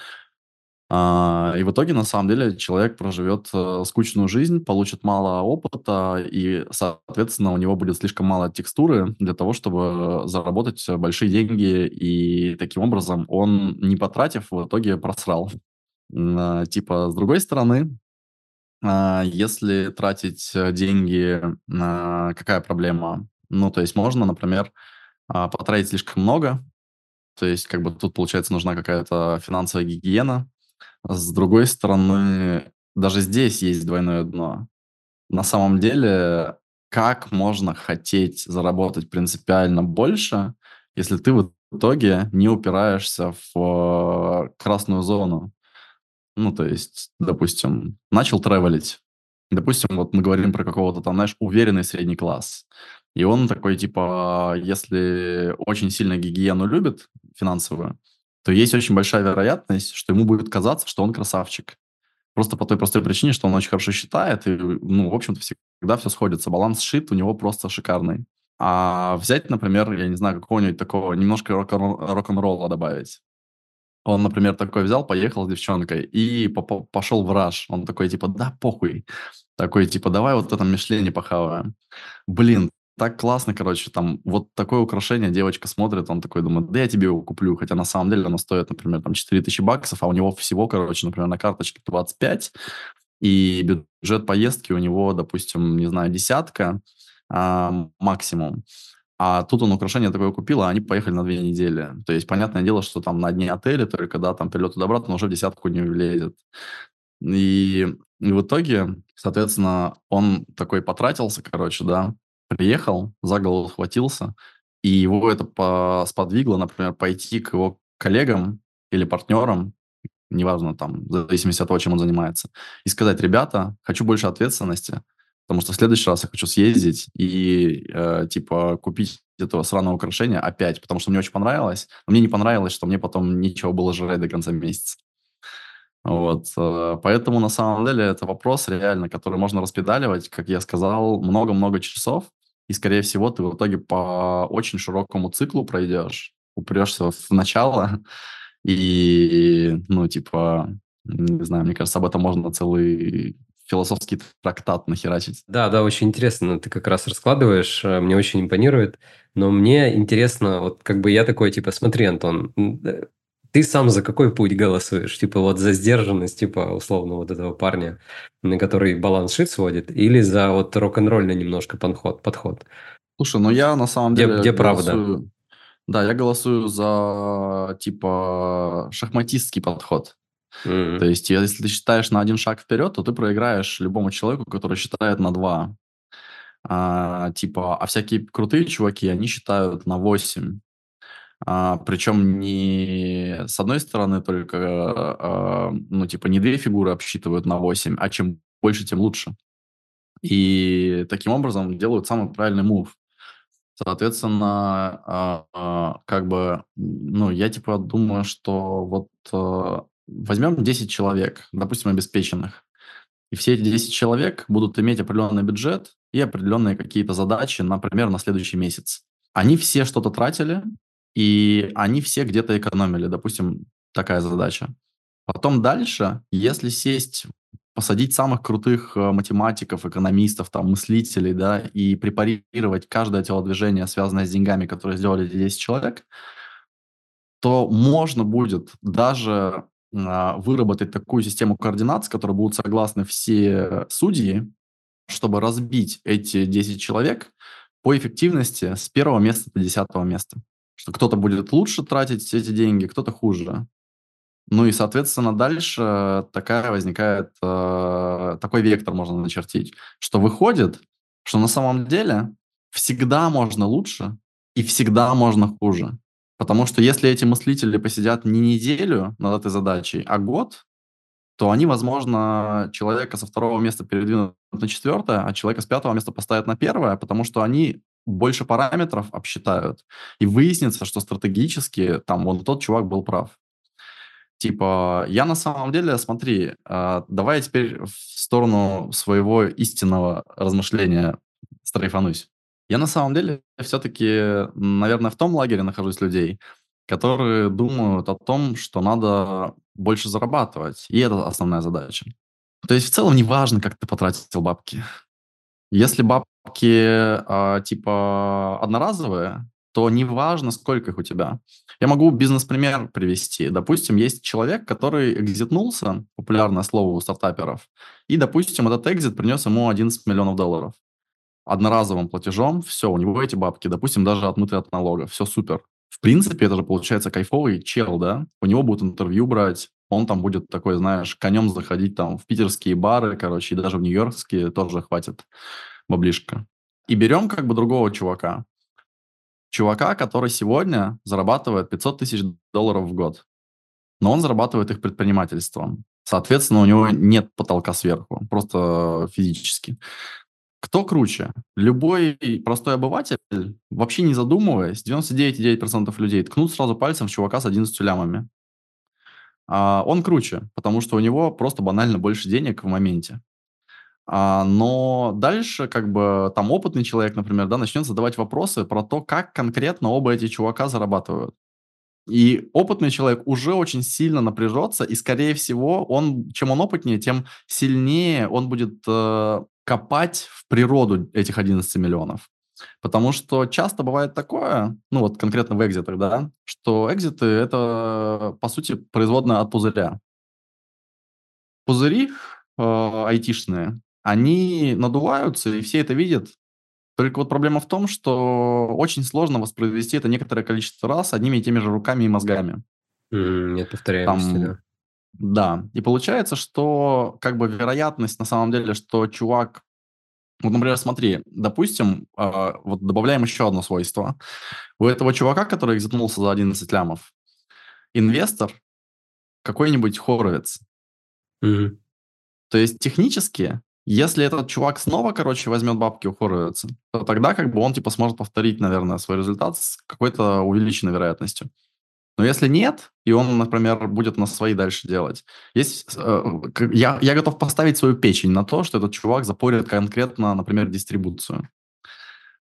А, и в итоге, на самом деле, человек проживет э, скучную жизнь, получит мало опыта, и, соответственно, у него будет слишком мало текстуры для того, чтобы заработать большие деньги, и таким образом он, не потратив, в итоге просрал. А, Типа, с другой стороны, если тратить э, деньги, какая проблема? Ну, то есть можно, например, а, потратить слишком много, то есть как бы тут, получается, нужна какая-то финансовая гигиена, с другой стороны, даже здесь есть двойное дно. На самом деле, как можно хотеть заработать принципиально больше, если ты в итоге не упираешься в э, красную зону? Ну, то есть, допустим, начал тревелить. Допустим, вот мы говорим про какого-то там, знаешь, уверенный средний класс. И он такой, типа, если очень сильно гигиену любит финансовую, то есть очень большая вероятность, что ему будет казаться, что он красавчик. Просто по той простой причине, что он очень хорошо считает, и, ну, в общем-то, всегда все сходится. Баланс шит у него просто шикарный. А взять, например, я не знаю, какого-нибудь такого, немножко рок-н- рок-н-ролла добавить. Он, например, такой взял, поехал с девчонкой и пошел в раш. Он такой, типа, да, похуй. Такой, типа, давай вот в этом Мишлене похаваем. Блин, так классно, короче, там вот такое украшение девочка смотрит, он такой думает, да я тебе его куплю, хотя на самом деле оно стоит, например, там 4000 баксов, а у него всего, короче, например, на карточке 25, и бюджет поездки у него, допустим, не знаю, десятка а, максимум. А тут он украшение такое купил, а они поехали на две недели. То есть, понятное дело, что там на дни отеля только, да, там перелет туда-обратно, уже в десятку не влезет. И, и в итоге, соответственно, он такой потратился, короче, да, приехал, за голову схватился, и его это по- сподвигло, например, пойти к его коллегам или партнерам, неважно, там, в зависимости от того, чем он занимается, и сказать, ребята, хочу больше ответственности, потому что в следующий раз я хочу съездить и, э, типа, купить этого сраного украшения опять, потому что мне очень понравилось, но мне не понравилось, что мне потом нечего было жрать до конца месяца. Вот, э, поэтому на самом деле это вопрос реально, который можно распедаливать, как я сказал, много-много часов, и, скорее всего, ты в итоге по очень широкому циклу пройдешь, упрешься в начало, и, ну, типа, не знаю, мне кажется, об этом можно целый философский трактат нахерачить. Да, да, очень интересно. Ты как раз раскладываешь, э, мне очень импонирует. Но мне интересно, вот как бы я такой, типа, смотри, Антон, ты сам за какой путь голосуешь? Типа вот за сдержанность, типа условно вот этого парня, на который баланс шит сводит, или за вот рок-н-ролльный немножко подход? подход? Слушай, ну я на самом деле Где, где голосую... правда? Да, я голосую за типа шахматистский подход. То есть, если ты считаешь на один шаг вперед, то ты проиграешь любому человеку, который считает на два. А, типа, а всякие крутые чуваки, они считают на 8. А, причем не с одной стороны только, а, ну, типа, не две фигуры обсчитывают на 8, а чем больше, тем лучше. И таким образом делают самый правильный мув. Соответственно, а, а, как бы, ну, я типа думаю, что вот а, возьмем 10 человек, допустим, обеспеченных, и все эти 10 человек будут иметь определенный бюджет и определенные какие-то задачи, например, на следующий месяц. Они все что-то тратили, и они все где-то экономили, допустим, такая задача. Потом дальше, если сесть, посадить самых крутых э, математиков, экономистов, там, мыслителей, да, и препарировать каждое телодвижение, связанное с деньгами, которые сделали эти 10 человек, то можно будет даже выработать такую систему координат, с которой будут согласны все судьи, чтобы разбить эти 10 человек по эффективности с первого места до десятого места. Что кто-то будет лучше тратить эти деньги, кто-то хуже. Ну и, соответственно, дальше такая возникает, э, такой вектор можно начертить, что выходит, что на самом деле всегда можно лучше и всегда можно хуже. Потому что если эти мыслители посидят не неделю над этой задачей, а год, то они, возможно, человека со второго места передвинут на четвертое, а человека с пятого места поставят на первое, потому что они больше параметров обсчитают. И выяснится, что стратегически там вот тот чувак был прав. Типа, я на самом деле, смотри, э, давай теперь в сторону своего истинного размышления стрейфанусь. Я на самом деле все-таки, наверное, в том лагере нахожусь людей, которые думают о том, что надо больше зарабатывать. И это основная задача. То есть в целом не важно, как ты потратил бабки. Если бабки э, типа одноразовые, то не важно, сколько их у тебя. Я могу бизнес-пример привести. Допустим, есть человек, который экзитнулся, популярное слово у стартаперов, и, допустим, этот экзит принес ему 11 миллионов долларов одноразовым платежом, все, у него эти бабки, допустим, даже отмыты от налога, все супер. В принципе, это же получается кайфовый чел, да? У него будут интервью брать, он там будет такой, знаешь, конем заходить там в питерские бары, короче, и даже в нью-йоркские тоже хватит баблишка. И берем как бы другого чувака. Чувака, который сегодня зарабатывает 500 тысяч долларов в год. Но он зарабатывает их предпринимательством. Соответственно, у него нет потолка сверху, просто физически. Кто круче? Любой простой обыватель, вообще не задумываясь, 99,9% людей ткнут сразу пальцем в чувака с 11 лямами. А он круче, потому что у него просто банально больше денег в моменте. А, но дальше, как бы, там опытный человек, например, да, начнет задавать вопросы про то, как конкретно оба эти чувака зарабатывают. И опытный человек уже очень сильно напряжется, и, скорее всего, он, чем он опытнее, тем сильнее он будет э, копать в природу этих 11 миллионов. Потому что часто бывает такое, ну вот конкретно в экзитах, да, что экзиты – это, по сути, производная от пузыря. Пузыри э, айтишные, они надуваются, и все это видят. Только вот проблема в том, что очень сложно воспроизвести это некоторое количество раз одними и теми же руками и мозгами. Mm, нет повторяемости, Там, да. Да, и получается, что как бы вероятность на самом деле, что чувак... Вот, например, смотри, допустим, э, вот добавляем еще одно свойство. У этого чувака, который экзитнулся за 11 лямов, инвестор какой-нибудь хоровец. Mm-hmm. То есть технически, если этот чувак снова, короче, возьмет бабки у хоровица, то тогда как бы он типа сможет повторить, наверное, свой результат с какой-то увеличенной вероятностью. Но если нет, и он, например, будет на свои дальше делать, есть, э, я, я готов поставить свою печень на то, что этот чувак запорит конкретно, например, дистрибуцию.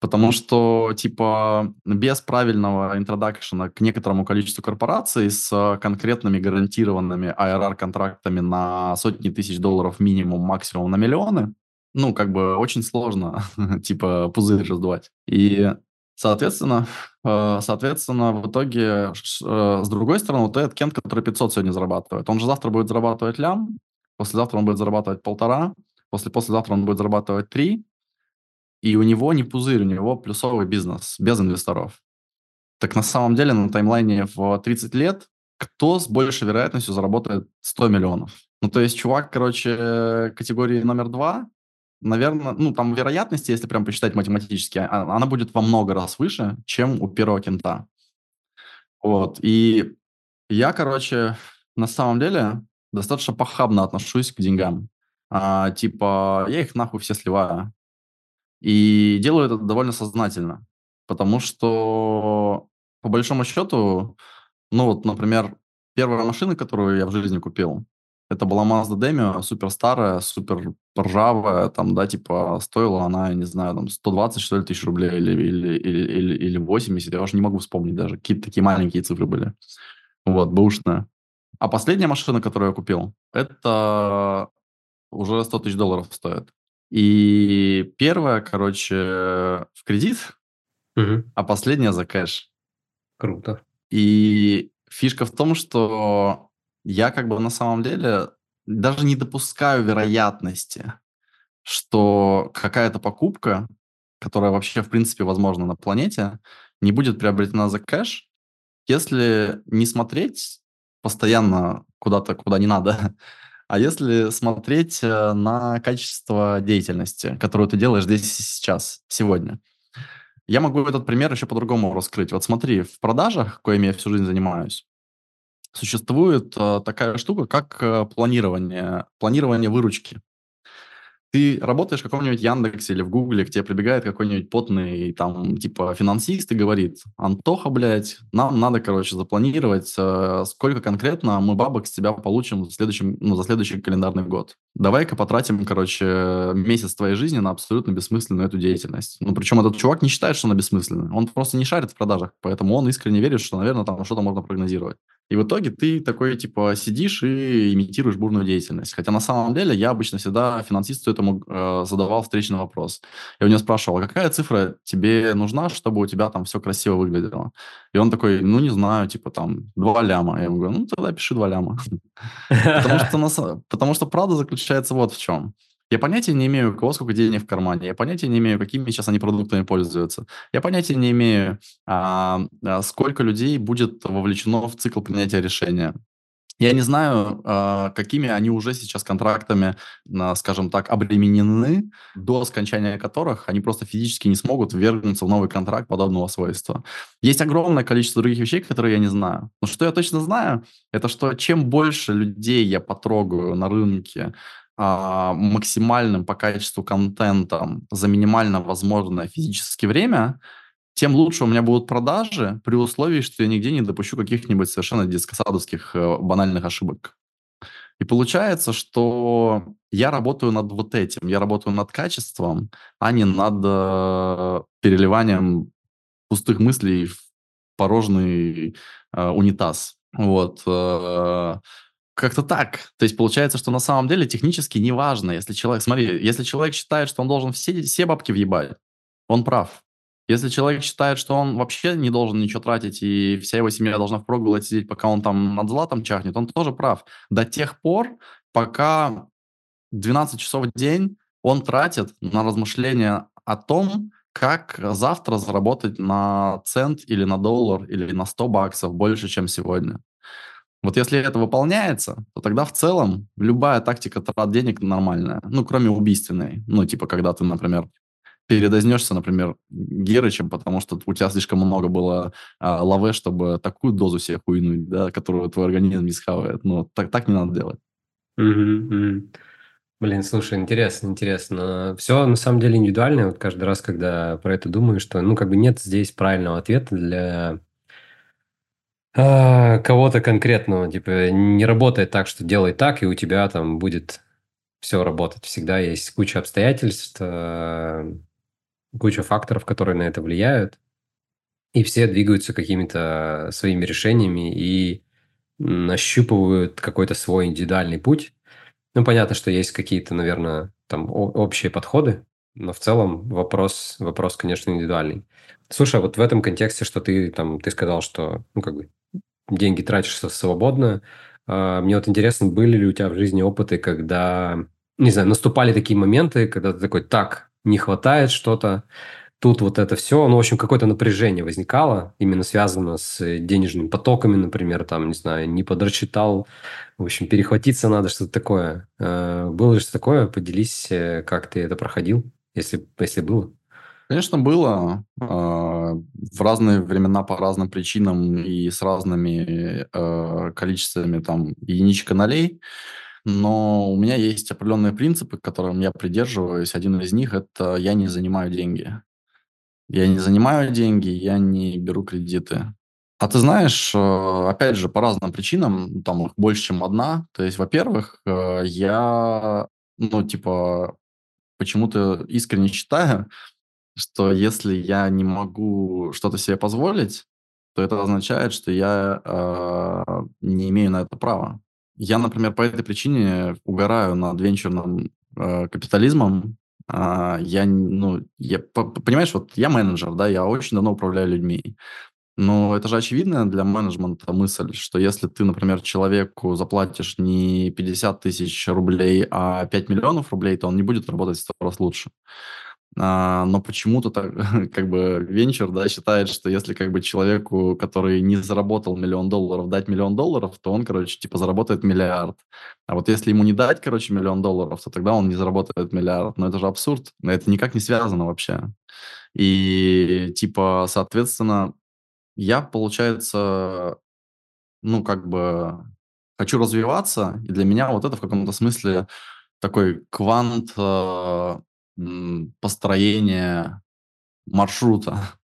Потому что, типа, без правильного интродакшена к некоторому количеству корпораций с конкретными гарантированными IRR-контрактами на сотни тысяч долларов минимум, максимум на миллионы, ну, как бы очень сложно, типа, пузырь раздувать. И, соответственно, э, соответственно, в итоге, э, с другой стороны, вот этот Кент, который 500 сегодня зарабатывает, он же завтра будет зарабатывать лям, послезавтра он будет зарабатывать полтора, после послезавтра он будет зарабатывать три, и у него не пузырь, у него плюсовый бизнес, без инвесторов. Так на самом деле на таймлайне в 30 лет кто с большей вероятностью заработает 100 миллионов? Ну, то есть чувак, короче, категории номер два, наверное, ну, там вероятности, если прям посчитать математически, а, она будет во много раз выше, чем у первого кента. Вот, и я, короче, на самом деле достаточно похабно отношусь к деньгам. А, типа, я их нахуй все сливаю. И делаю это довольно сознательно, потому что, по большому счету, ну вот, например, первая машина, которую я в жизни купил, это была Mazda Demio, супер старая, супер ржавая, там, да, типа, стоила она, не знаю, там, 120, что ли, тысяч рублей или, или, или, или, или 80, я уже не могу вспомнить даже, какие-то такие маленькие цифры были. Вот, бэушная. А последняя машина, которую я купил, это уже 100 тысяч долларов стоит. И первая, короче, в кредит, Мгм. а последняя за кэш. Круто. И фишка в том, что я как бы на самом деле даже не допускаю вероятности, что какая-то покупка, которая вообще в принципе возможна на планете, не будет приобретена за кэш, если не смотреть постоянно куда-то, куда не надо, А если смотреть э, на качество деятельности, которую ты делаешь здесь и сейчас, сегодня, я могу этот пример еще по-другому раскрыть. Вот смотри, в продажах, коими я всю жизнь занимаюсь, существует э, такая штука, как э, планирование, планирование выручки ты работаешь в каком-нибудь Яндексе или в Гугле, к тебе прибегает какой-нибудь потный там типа финансист и говорит, Антоха, блядь, нам надо, короче, запланировать, э, сколько конкретно мы бабок с тебя получим в следующем, ну, за следующий календарный год. Давай-ка потратим, короче, месяц твоей жизни на абсолютно бессмысленную эту деятельность. Ну, причем этот чувак не считает, что она бессмысленная. Он просто не шарит в продажах, поэтому он искренне верит, что, наверное, там что-то можно прогнозировать. И в итоге ты такой, типа, сидишь и имитируешь бурную деятельность. Хотя на самом деле я обычно всегда финансисту этому э, задавал встречный вопрос. Я у него спрашивал, а какая цифра тебе нужна, чтобы у тебя там все красиво выглядело? И он такой, ну, не знаю, типа там, два ляма. Я ему говорю, ну, тогда пиши два ляма. Потому что правда заключается вот в чем. Я понятия не имею, у кого сколько денег в кармане. Я понятия не имею, какими сейчас они продуктами пользуются. Я понятия не имею, а, а, сколько людей будет вовлечено в цикл принятия решения. Я не знаю, а, какими они уже сейчас контрактами, скажем так, обременены, до скончания которых они просто физически не смогут ввергнуться в новый контракт подобного свойства. Есть огромное количество других вещей, которые я не знаю. Но что я точно знаю, это что чем больше людей я потрогаю на рынке, а, максимальным по качеству контентом за минимально возможное физическое время, тем лучше у меня будут продажи при условии, что я нигде не допущу каких-нибудь совершенно детскосадовских э, банальных ошибок. И получается, что я работаю над вот этим, я работаю над качеством, а не над э, переливанием пустых мыслей в порожный э, унитаз. Вот. Э, как-то так. То есть получается, что на самом деле технически неважно, если человек... Смотри, если человек считает, что он должен все, все бабки въебать, он прав. Если человек считает, что он вообще не должен ничего тратить, и вся его семья должна в впроголодь сидеть, пока он там над златом чахнет, он тоже прав. До тех пор, пока 12 часов в день он тратит на размышления о том, как завтра заработать на цент или на доллар или на 100 баксов больше, чем сегодня. Вот если это выполняется, то тогда в целом любая тактика трат денег нормальная, ну, кроме убийственной. Ну, типа, когда ты, например, передознешься, например, Герычем, потому что у тебя слишком много было а, лаве, чтобы такую дозу себе хуйнуть, да, которую твой организм не схавает. Ну, так, так не надо делать. Блин, слушай, интересно, интересно. Все на самом деле индивидуально. Вот каждый раз, когда про это думаю, что, ну, как бы нет здесь правильного ответа для а, кого-то конкретного, типа, не работает так, что делай так, и у тебя там будет все работать. Всегда есть куча обстоятельств, э, куча факторов, которые на это влияют, и все двигаются какими-то своими решениями и нащупывают какой-то свой индивидуальный путь. Ну, понятно, что есть какие-то, наверное, там общие подходы, но в целом вопрос, вопрос, конечно, индивидуальный. Слушай, а вот в этом контексте, что ты там, ты сказал, что, ну, как бы, деньги тратишься свободно, а, мне вот интересно, были ли у тебя в жизни опыты, когда, не знаю, наступали такие моменты, когда ты такой, так, не хватает что-то, тут вот это все, ну, в общем, какое-то напряжение возникало, именно связано с денежными потоками, например, там, не знаю, не подрасчитал, в общем, перехватиться надо, что-то такое. А, было ли что такое? Поделись, э, как ты это проходил, если, если было. Конечно, было. В разные времена по разным причинам и с разными э, количествами там единичек и нолей. Но у меня есть определенные принципы, которым я придерживаюсь. Один из них– это я не занимаю деньги. Я не занимаю деньги, я не беру кредиты. А ты знаешь, э, опять же, по разным причинам, там их больше, чем одна. То есть, во-первых, э, я, ну, типа, почему-то искренне считаю, что если я не могу что-то себе позволить, то это означает, что я э, не имею на это права. Я, например, по этой причине угораю над венчурным э, капитализмом. Э, я, ну, я, понимаешь, вот я менеджер, да, я очень давно управляю людьми. Но это же очевидная для менеджмента мысль, что если ты, например, человеку заплатишь не 50 тысяч рублей, а 5 миллионов рублей, то он не будет работать в 100 раз лучше. А, но почему-то так, как бы венчур, да, считает, что если как бы человеку, который не заработал миллион долларов, дать миллион долларов, то он, короче, типа заработает миллиард. А вот если ему не дать, короче, миллион долларов, то тогда он не заработает миллиард. Но это же абсурд. Это никак не связано вообще. И типа, соответственно, я, получается, ну, как бы хочу развиваться, и для меня вот это в каком-то смысле такой квант э, построения маршрута.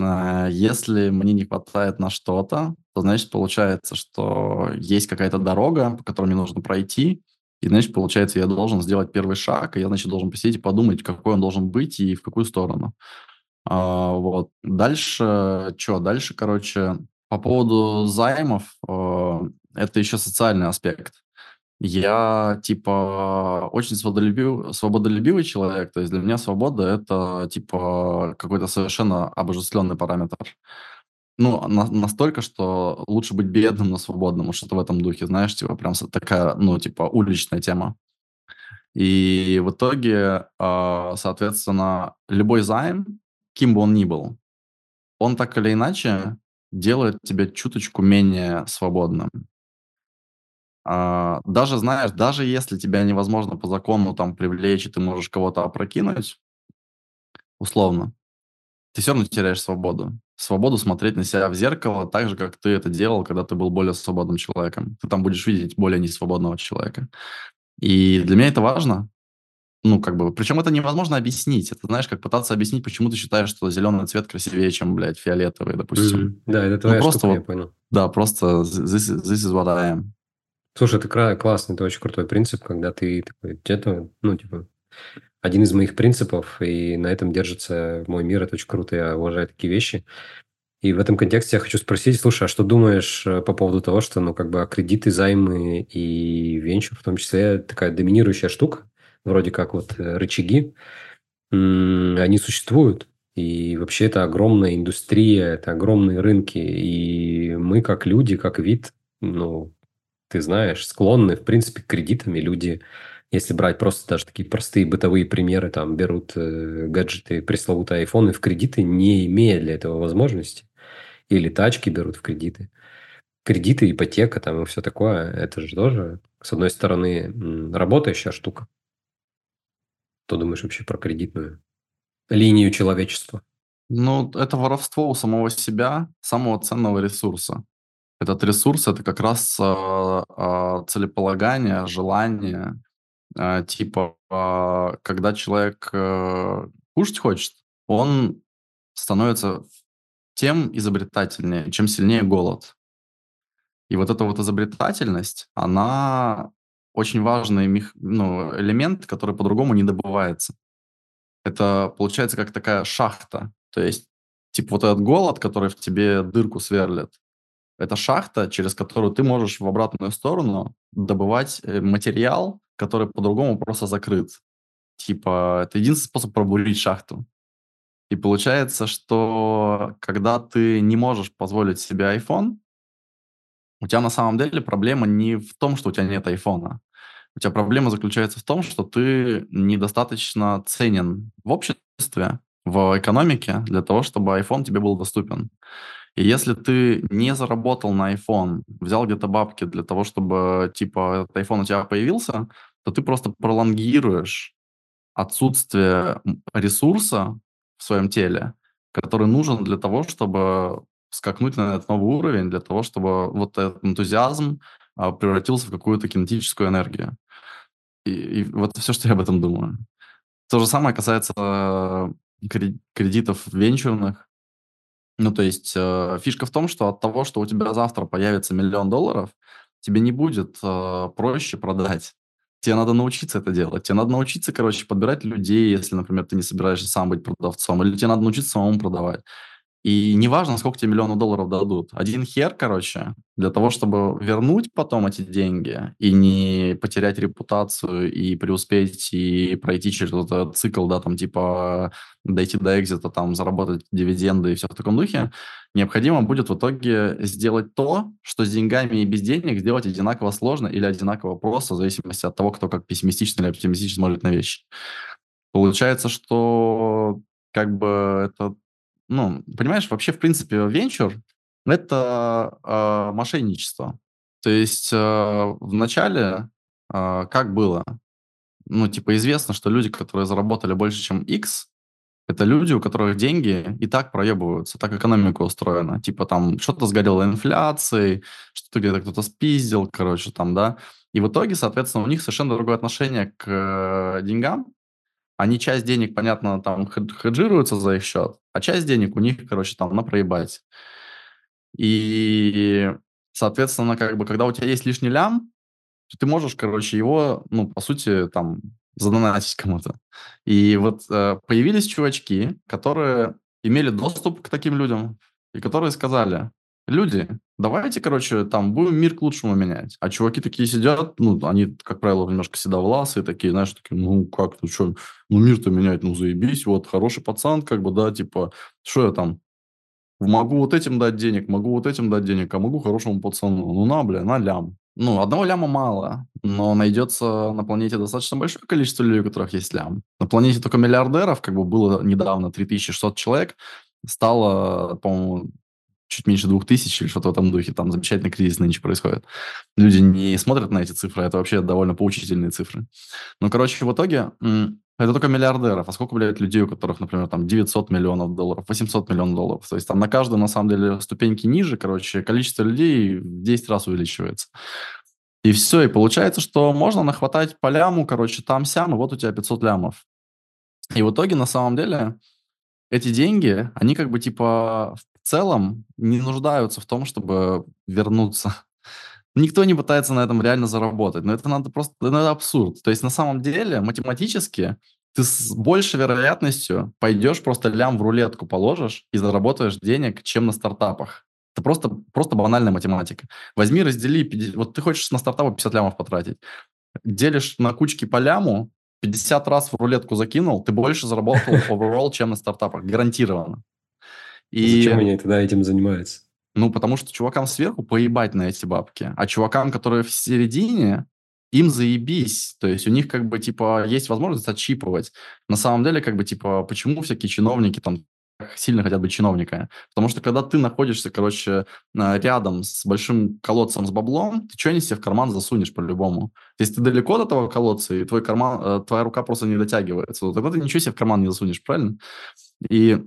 А, если мне не хватает на что-то, то, значит, получается, что есть какая-то дорога, по которой мне нужно пройти, и, значит, получается, я должен сделать первый шаг, и я, значит, должен посидеть и подумать, какой он должен быть и в какую сторону. А, вот. Дальше, что? Дальше, короче, по поводу займов, э, это еще социальный аспект. Я, типа, очень свободолюбив, свободолюбивый человек. То есть для меня свобода– это, типа, какой-то совершенно обожествленный параметр. Ну, на, настолько, что лучше быть бедным, но свободным, что-то в этом духе, знаешь, типа, прям такая, ну, типа, уличная тема. И в итоге, а, соответственно, любой займ, кем бы он ни был, он так или иначе делает тебя чуточку менее свободным. А, даже, знаешь, даже если тебя невозможно по закону там привлечь, и ты можешь кого-то опрокинуть, условно, ты все равно теряешь свободу. Свободу смотреть на себя в зеркало так же, как ты это делал, когда ты был более свободным человеком. Ты там будешь видеть более несвободного человека. И для меня это важно. Ну, как бы, причем это невозможно объяснить. Это, знаешь, как пытаться объяснить, почему ты считаешь, что зеленый цвет красивее, чем, блядь, фиолетовый, допустим. Mm-hmm. Да, это твоя ну, просто штука, вот, я понял. Да, просто this, this is what I am. Слушай, это классный, это очень крутой принцип, когда ты такой, это, ну, типа, один из моих принципов, и на этом держится мой мир, это очень круто, я уважаю такие вещи. И в этом контексте я хочу спросить, слушай, а что думаешь э, по поводу того, что, ну, как бы кредиты, займы и венчур, в том числе, такая доминирующая штука, вроде как вот э, рычаги, они существуют, и вообще это огромная индустрия, это огромные рынки, и мы как люди, как вид, ну, ты знаешь, склонны, в принципе, к кредитам, и люди, если брать просто даже такие простые бытовые примеры, там, берут э, гаджеты, пресловутые айфоны в кредиты, не имея для этого возможности, или тачки берут в кредиты. Кредиты, ипотека там и все такое, это же тоже, с одной стороны, работающая штука. Что думаешь вообще про кредитную линию человечества? Ну, это воровство у самого себя, самого ценного ресурса. Этот ресурс– это как раз а, а, целеполагание, желание. А, типа, когда человек а, кушать хочет, он становится тем изобретательнее, чем сильнее голод. И вот эта вот изобретательность, она очень важный мех... ну, элемент, который по-другому не добывается. Это получается как такая шахта. То есть, типа вот этот голод, который в тебе дырку сверлит, это шахта, через которую ты можешь в обратную сторону добывать э, материал, который по-другому просто закрыт. Типа, это единственный способ пробурить шахту. И получается, что когда ты не можешь позволить себе iPhone, у тебя на самом деле проблема не в том, что у тебя нет айфона. У тебя проблема заключается в том, что ты недостаточно ценен в обществе, в экономике для того, чтобы iPhone тебе был доступен. И если ты не заработал на iPhone, взял где-то бабки для того, чтобы, типа, этот iPhone у тебя появился, то ты просто пролонгируешь отсутствие ресурса в своем теле, который нужен для того, чтобы скакнуть на этот новый уровень, для того, чтобы вот этот энтузиазм а, превратился в какую-то кинетическую энергию. И, и вот все, что я об этом думаю. То же самое касается э, кредитов венчурных. Ну, то есть э, фишка в том, что от того, что у тебя завтра появится миллион долларов, тебе не будет э, проще продать. Тебе надо научиться это делать. Тебе надо научиться, короче, подбирать людей, если, например, ты не собираешься сам быть продавцом, или тебе надо научиться самому продавать. И неважно, сколько тебе миллионов долларов дадут. Один хер, короче, для того, чтобы вернуть потом эти деньги и не потерять репутацию и преуспеть и пройти через этот цикл, да, там типа дойти до экзита, там заработать дивиденды и все в таком духе, необходимо будет в итоге сделать то, что с деньгами и без денег сделать одинаково сложно или одинаково просто, в зависимости от того, кто как пессимистично или оптимистично смотрит на вещи. Получается, что как бы это ну, понимаешь, вообще, в принципе, венчур – это э, мошенничество. То есть э, в начале э, как было? Ну, типа, известно, что люди, которые заработали больше, чем X, это люди, у которых деньги и так проебываются, так экономика устроена. Типа там что-то сгорело инфляцией, что-то где-то кто-то спиздил, короче, там, да. И в итоге, соответственно, у них совершенно другое отношение к э, деньгам, они часть денег, понятно, там хеджируются за их счет, а часть денег у них, короче, там на проебать. И, соответственно, как бы, когда у тебя есть лишний лям, то ты можешь, короче, его, ну, по сути, там, задонатить кому-то. И вот э, появились чувачки, которые имели доступ к таким людям, и которые сказали, люди, давайте, короче, там, будем мир к лучшему менять. А чуваки такие сидят, ну, они, как правило, немножко седовласые такие, знаешь, такие, ну, как, ну, что, ну, мир-то менять, ну, заебись, вот, хороший пацан, как бы, да, типа, что я там, могу вот этим дать денег, могу вот этим дать денег, а могу хорошему пацану. Ну, на, бля, на лям. Ну, одного ляма мало, но найдется на планете достаточно большое количество людей, у которых есть лям. На планете только миллиардеров, как бы было недавно 3600 человек, стало, по-моему, чуть меньше двух тысяч или что-то в этом духе. Там замечательный кризис нынче происходит. Люди не смотрят на эти цифры, это вообще довольно поучительные цифры. Ну, короче, в итоге это только миллиардеров. А сколько, блядь, людей, у которых, например, там 900 миллионов долларов, 800 миллионов долларов? То есть там на каждую, на самом деле, ступеньки ниже, короче, количество людей в 10 раз увеличивается. И все, и получается, что можно нахватать по ляму, короче, там-сям, и вот у тебя 500 лямов. И в итоге, на самом деле, эти деньги, они как бы типа в целом не нуждаются в том, чтобы вернуться. Никто не пытается на этом реально заработать. Но это надо просто... Ну, это абсурд. То есть на самом деле математически ты с большей вероятностью пойдешь просто лям в рулетку положишь и заработаешь денег, чем на стартапах. Это просто, просто банальная математика. Возьми, раздели, 50, вот ты хочешь на стартапы 50 лямов потратить. Делишь на кучки по ляму, 50 раз в рулетку закинул, ты больше заработал overall, чем на стартапах. Гарантированно. И... Зачем они тогда этим занимаются? Ну, потому что чувакам сверху поебать на эти бабки, а чувакам, которые в середине, им заебись. То есть у них как бы типа есть возможность отчипывать. На самом деле как бы типа почему всякие чиновники там сильно хотят быть чиновниками. Потому что когда ты находишься, короче, рядом с большим колодцем с баблом, ты что-нибудь себе в карман засунешь по-любому. Если ты далеко от этого колодца, и твой карман, э, твоя рука просто не дотягивается, то тогда ты ничего себе в карман не засунешь, правильно? И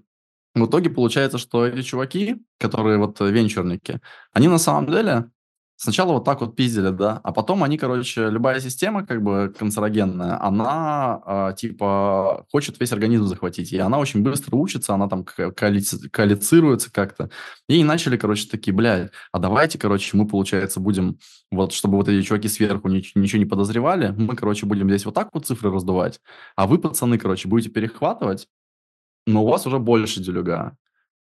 в итоге получается, что эти чуваки, которые вот венчурники, они на самом деле Сначала вот так вот пиздили, да, а потом они, короче, любая система как бы канцерогенная, она э, типа хочет весь организм захватить, и она очень быстро учится, она там коалици- коалицируется как-то. И начали, короче, такие, блядь, а давайте, короче, мы, получается, будем, вот, чтобы вот эти чуваки сверху ничего, ничего не подозревали, мы, короче, будем здесь вот так вот цифры раздувать, а вы, пацаны, короче, будете перехватывать, но у вас уже больше делюга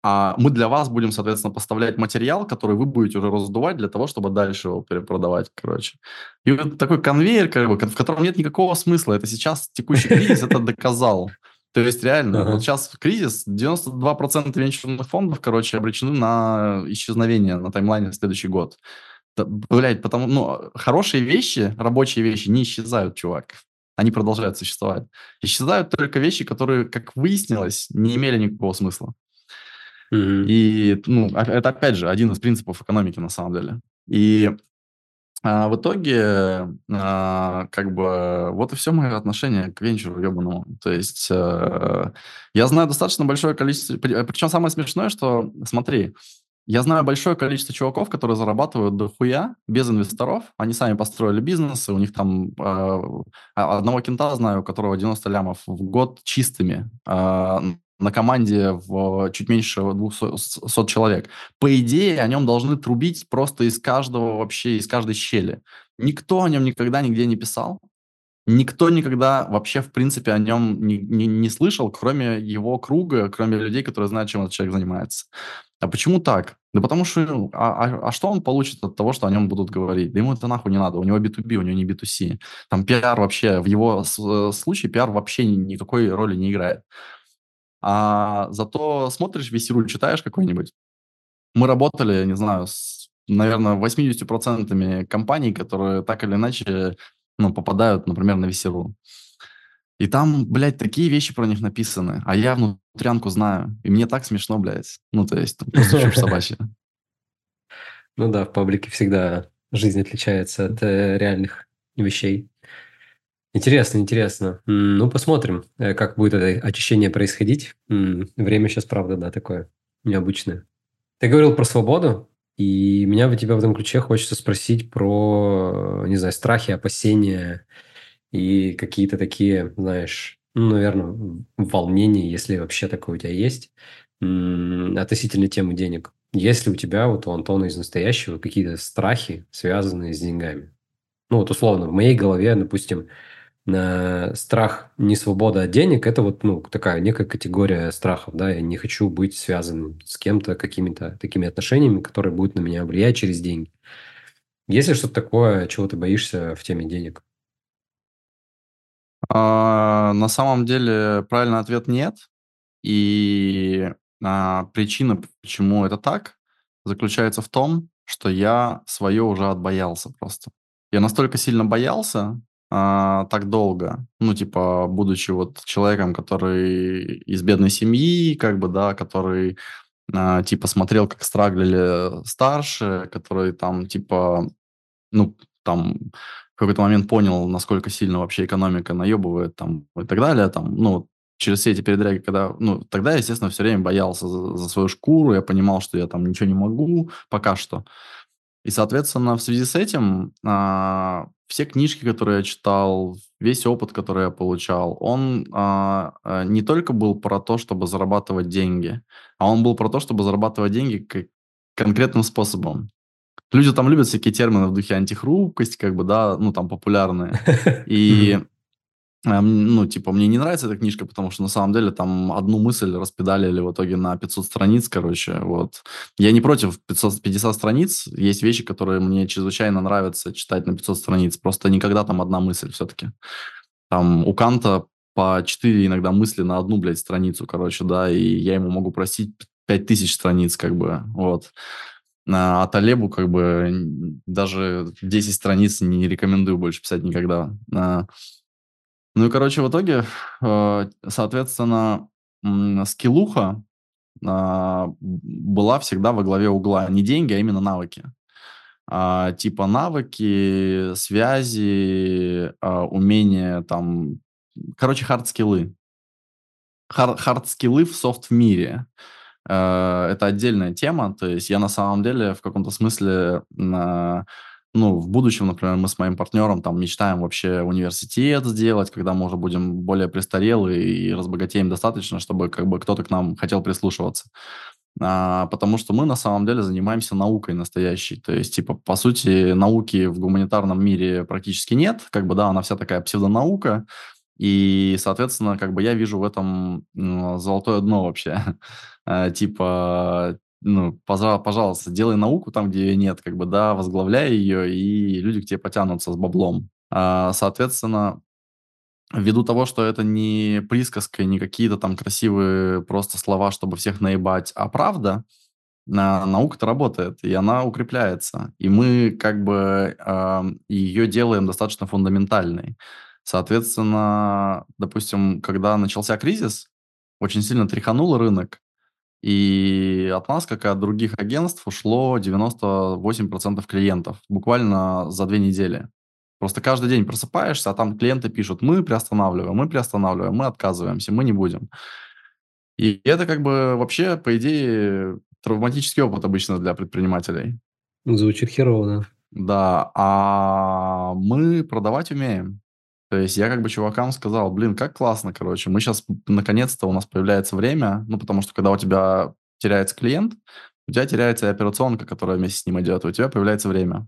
а мы для вас будем, соответственно, поставлять материал, который вы будете уже раздувать для того, чтобы дальше его перепродавать, короче. И вот такой конвейер, как бы, в котором нет никакого смысла. Это сейчас текущий кризис это доказал. То есть реально, uh-huh. вот сейчас кризис, 92% венчурных фондов, короче, обречены на исчезновение на таймлайне в следующий год. Да, блядь, потому, ну, хорошие вещи, рабочие вещи не исчезают, чувак. Они продолжают существовать. Исчезают только вещи, которые, как выяснилось, не имели никакого смысла. И, ну, это, опять же, один из принципов экономики на самом деле. И а, в итоге, а, как бы, вот и все мое отношение к венчуру ебаному. То есть а, я знаю достаточно большое количество... Причем самое смешное, что, смотри, я знаю большое количество чуваков, которые зарабатывают до хуя без инвесторов. Они сами построили бизнесы, у них там э, одного кента знаю, у которого 90 лямов в год чистыми. Э, на команде в чуть меньше 200 человек. По идее, о нем должны трубить просто из каждого вообще, из каждой щели. Никто о нем никогда нигде не писал. Никто никогда вообще, в принципе, о нем не, не, не слышал, кроме его круга, кроме людей, которые знают, чем этот человек занимается. А почему так? Да потому что, ну, а, а, а что он получит от того, что о нем будут говорить? Да ему это нахуй не надо, у него B2B, у него не B2C. Там пиар вообще, в его э, случае пиар вообще никакой роли не играет. А зато смотришь, весеруль читаешь какой-нибудь. Мы работали, не знаю, с, наверное, 80% компаний, которые так или иначе ну, попадают, например, на весеру. И там, блядь, такие вещи про них написаны, а я внутрянку знаю. И мне так смешно, блядь. Ну, то есть, просто чушь собачья. Ну да, в паблике всегда жизнь отличается от э, реальных вещей. Интересно, интересно. Ну, посмотрим, э, как будет это очищение происходить. Время сейчас, правда, да, такое необычное. Ты говорил про свободу, и меня в тебя в этом ключе хочется спросить про, не знаю, страхи, опасения и какие-то такие, знаешь, ну, наверное, волнения, если вообще такое у тебя есть, относительно темы денег. Есть ли у тебя, вот у Антона из настоящего, какие-то страхи, связанные с деньгами? Ну, вот условно, в моей голове, допустим, э, страх не свобода от денег, это вот ну, такая некая категория страхов, да, я не хочу быть связанным с кем-то, какими-то такими отношениями, которые будут на меня влиять через деньги. Есть ли что-то такое, чего ты боишься в теме денег? А, на самом деле правильный ответ нет. И а, причина, почему это так, заключается в том, что я свое уже отбоялся просто. Я настолько сильно боялся, а, так долго. Ну, типа, будучи вот человеком, который из бедной семьи, как бы, да, который, а, типа, смотрел, как страглили старшие, который там, типа, ну, там, в какой-то момент понял, насколько сильно вообще экономика наебывает там и так далее, там, ну, через все эти передряги, когда, ну, тогда, естественно, все время боялся за, за свою шкуру, я понимал, что я там ничего не могу пока что. И, соответственно, в связи с этим а, все книжки, которые я читал, весь опыт, который я получал, он а, а, не только был про то, чтобы зарабатывать деньги, а он был про то, чтобы зарабатывать деньги как конкретным способом. Люди там любят всякие термины в духе антихрупкость, как бы, да, ну, там популярные. И ну, типа, мне не нравится эта книжка, потому что на самом деле там одну мысль распедалили в итоге на 500 страниц, короче, вот. Я не против 550 страниц, есть вещи, которые мне чрезвычайно нравятся читать на 500 страниц, просто никогда там одна мысль все-таки. Там у Канта по 4 иногда мысли на одну, блядь, страницу, короче, да, и я ему могу просить 5000 страниц, как бы, вот. А Талебу, как бы, даже 10 страниц не рекомендую больше писать никогда. Ну и, короче, в итоге, э, соответственно, скиллуха а, была всегда во главе угла. Не деньги, а именно навыки. А, типа навыки, связи, а, умения там... Короче, хард-скиллы. Хард-скиллы в софт-мире. э, это отдельная тема. То есть я на самом деле в каком-то смысле, ну, в будущем, например, мы с моим партнером там мечтаем вообще университет сделать, когда мы уже будем более престарелы и разбогатеем достаточно, чтобы как бы кто-то к нам хотел прислушиваться. А, потому что мы на самом деле занимаемся наукой настоящей. То есть, типа, по сути, науки в гуманитарном мире практически нет. Как бы, да, она вся такая псевдонаука. И, соответственно, как бы я вижу в этом золотое дно вообще. А, типа, ну, пожалуйста, делай науку там, где ее нет, как бы, да, возглавляй ее, и люди к тебе потянутся с баблом. А, соответственно, ввиду того, что это не присказка, не какие-то там красивые просто слова, чтобы всех наебать, а правда, наука-то работает, и она укрепляется. И мы как бы э, ее делаем достаточно фундаментальной. Соответственно, допустим, когда начался кризис, очень сильно тряханул рынок, и от нас, как и от других агентств, ушло 98% клиентов буквально за две недели. Просто каждый день просыпаешься, а там клиенты пишут, мы приостанавливаем, мы приостанавливаем, мы отказываемся, мы не будем. И это как бы вообще, по идее, травматический опыт обычно для предпринимателей. Звучит херово, да. Да, а мы продавать умеем. То есть я как бы чувакам сказал, блин, как классно, короче, мы сейчас, наконец-то у нас появляется время, ну, потому что когда у тебя теряется клиент, у тебя теряется и операционка, которая вместе с ним идет, у тебя появляется время.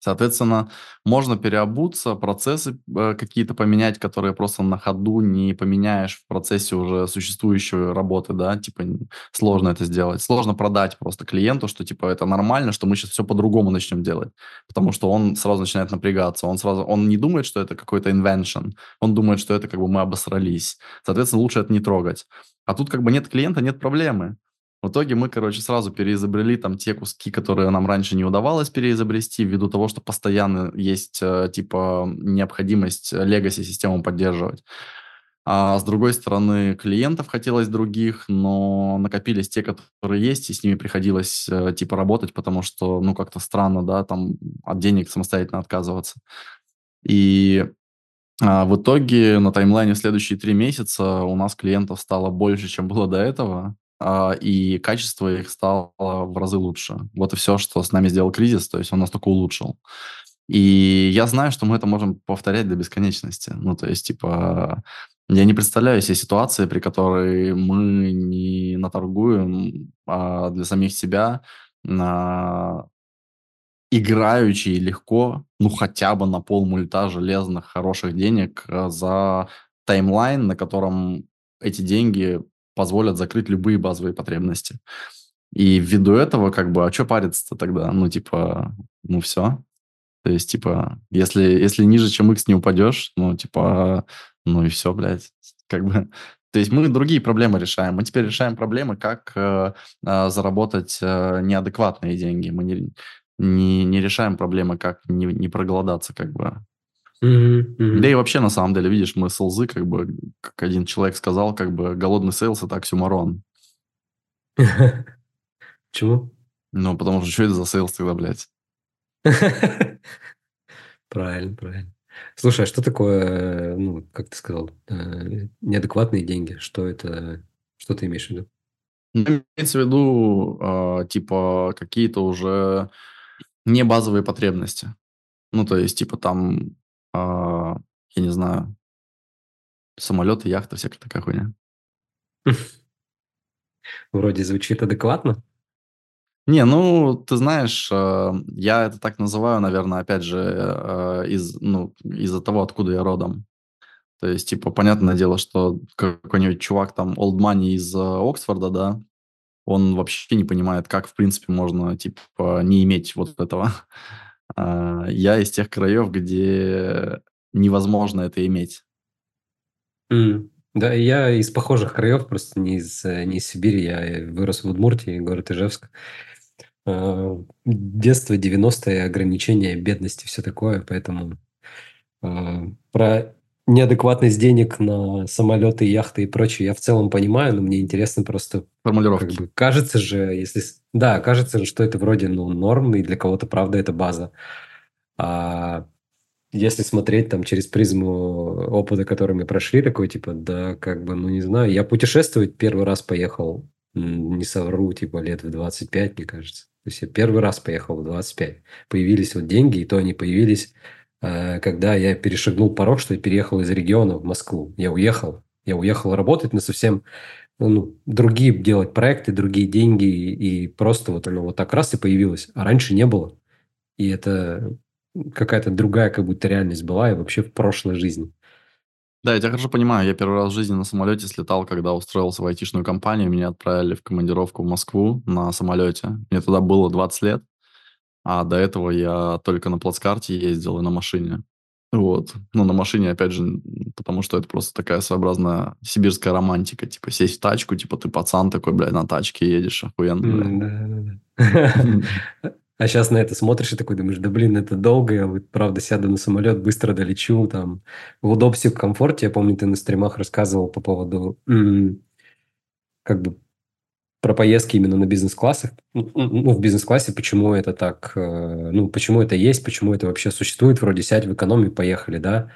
Соответственно, можно переобуться, процессы э, какие-то поменять, которые просто на ходу не поменяешь в процессе уже существующей работы, да, типа сложно это сделать. Сложно продать просто клиенту, что типа это нормально, что мы сейчас все по-другому начнем делать, потому что он сразу начинает напрягаться, он сразу, он не думает, что это какой-то invention, он думает, что это как бы мы обосрались. Соответственно, лучше это не трогать. А тут как бы нет клиента, нет проблемы. В итоге мы, короче, сразу переизобрели там те куски, которые нам раньше не удавалось переизобрести, ввиду того, что постоянно есть, э, типа, необходимость легаси-систему поддерживать. А с другой стороны, клиентов хотелось других, но накопились те, которые есть, и с ними приходилось, э, типа, работать, потому что, ну, как-то странно, да, там от денег самостоятельно отказываться. И а, в итоге на таймлайне в следующие три месяца у нас клиентов стало больше, чем было до этого. А, и качество их стало в разы лучше. Вот и все, что с нами сделал кризис, то есть он нас только улучшил. И я знаю, что мы это можем повторять до бесконечности. Ну, то есть, типа, я не представляю себе ситуации, при которой мы не наторгуем а для самих себя на играючи легко, ну, хотя бы на пол мульта железных хороших денег а, за таймлайн, на котором эти деньги позволят закрыть любые базовые потребности. И ввиду этого, как бы, а что париться-то тогда? Ну, типа, ну, все. То есть, типа, если, если ниже, чем x не упадешь, ну, типа, ну и все, блядь. Как бы, то есть мы другие проблемы решаем. Мы теперь решаем проблемы, как э, э, заработать э, неадекватные деньги. Мы не, не, не решаем проблемы, как не, не проголодаться, как бы. Mm-hmm, mm-hmm. Да и вообще, на самом деле, видишь, мы sales ы, как бы, как один человек сказал, как бы, голодный sales – это оксюмарон. Чего? Ну, потому что что это за sales тогда, блядь? Правильно, правильно. Слушай, а что такое, ну, как ты сказал, э, неадекватные деньги? Что это, что ты имеешь в виду? Ну, имеется в виду, э, типа, какие-то уже не базовые потребности. Ну, то есть, типа, там а, я не знаю, самолеты, яхты, всякая такая хуйня. Вроде звучит адекватно. Не, ну, ты знаешь, э, я это так называю, наверное, опять же, э, из, ну, из-за того, откуда я родом. То есть, типа, понятное дело, что какой-нибудь чувак там, old money из э, Оксфорда, да, он вообще не понимает, как, в принципе, можно, типа, не иметь вот этого. А, я из тех краев, где невозможно это иметь. Mm. Да, я из похожих краев, просто не из, э, не из Сибири, я вырос в Удмуртии, город Ижевск. А, детство, 90-е, ограничения, бедности, все такое, поэтому а, про неадекватность денег на самолеты, яхты и прочее я в целом понимаю, но мне интересно просто... Формулировки. Как бы, кажется же, если... Да, кажется же, что это вроде ну, норм, и для кого-то, правда, это база. А если смотреть там через призму опыта, который мы прошли, такой типа, да, как бы, ну не знаю, я путешествовать первый раз поехал не совру, типа лет в 25, мне кажется. То есть я первый раз поехал в 25. Появились вот деньги, и то они появились, когда я перешагнул порог, что я переехал из региона в Москву. Я уехал. Я уехал работать на совсем ну, другие делать проекты, другие деньги, и просто вот оно вот так раз и появилось, а раньше не было. И это какая-то другая как будто реальность была и вообще в прошлой жизни. Да, я тебя хорошо понимаю. Я первый раз в жизни на самолете слетал, когда устроился в айтишную компанию. Меня отправили в командировку в Москву на самолете. Мне тогда было 20 лет, а до этого я только на плацкарте ездил и на машине. Вот. Ну, на машине, опять же, потому что это просто такая своеобразная сибирская романтика. Типа, сесть в тачку, типа, ты пацан такой, блядь, на тачке едешь, охуенно, блядь. А сейчас на это смотришь и такой думаешь, да блин, это долго, я вот правда сяду на самолет, быстро долечу, там, в удобстве, в комфорте. Я помню, ты на стримах рассказывал по поводу как бы про поездки именно на бизнес-классах, ну, ну, в бизнес-классе, почему это так, э, ну, почему это есть, почему это вообще существует, вроде сядь в экономии, поехали, да,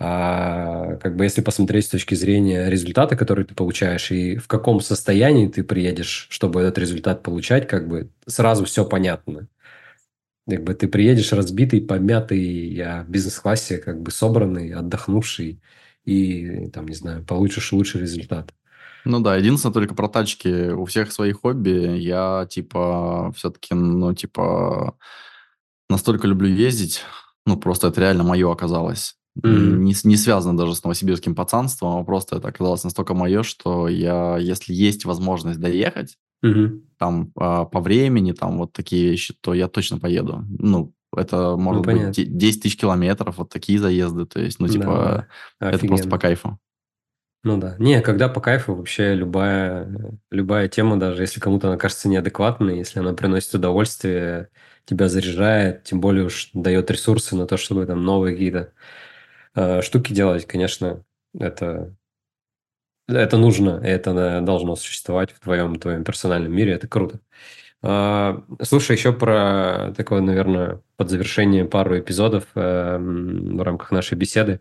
а как бы если посмотреть с точки зрения результата, который ты получаешь, и в каком состоянии ты приедешь, чтобы этот результат получать, как бы сразу все понятно. Как бы ты приедешь разбитый, помятый, а в бизнес-классе как бы собранный, отдохнувший, и там, не знаю, получишь лучший результат. Ну да, единственное только про тачки. У всех свои хобби. Я, типа, все-таки, ну, типа, настолько люблю ездить. Ну, просто это реально мое оказалось. Mm-hmm. Не, не связано даже с новосибирским пацанством, а просто это оказалось настолько мое, что я, если есть возможность доехать, mm-hmm. там, а, по времени, там, вот такие вещи, то я точно поеду. Ну, это может ну, быть 10 тысяч километров, вот такие заезды, то есть, ну, типа, да, это просто по кайфу. Ну да. Не, когда по кайфу вообще любая, любая тема, даже если кому-то она кажется неадекватной, если она приносит удовольствие, тебя заряжает, тем более уж дает ресурсы на то, чтобы там новые какие-то э, штуки делать, конечно, это, это нужно, это должно существовать в твоем, твоем персональном мире, это круто. Э, слушай, еще про такое, наверное, под завершение пару эпизодов э, в рамках нашей беседы.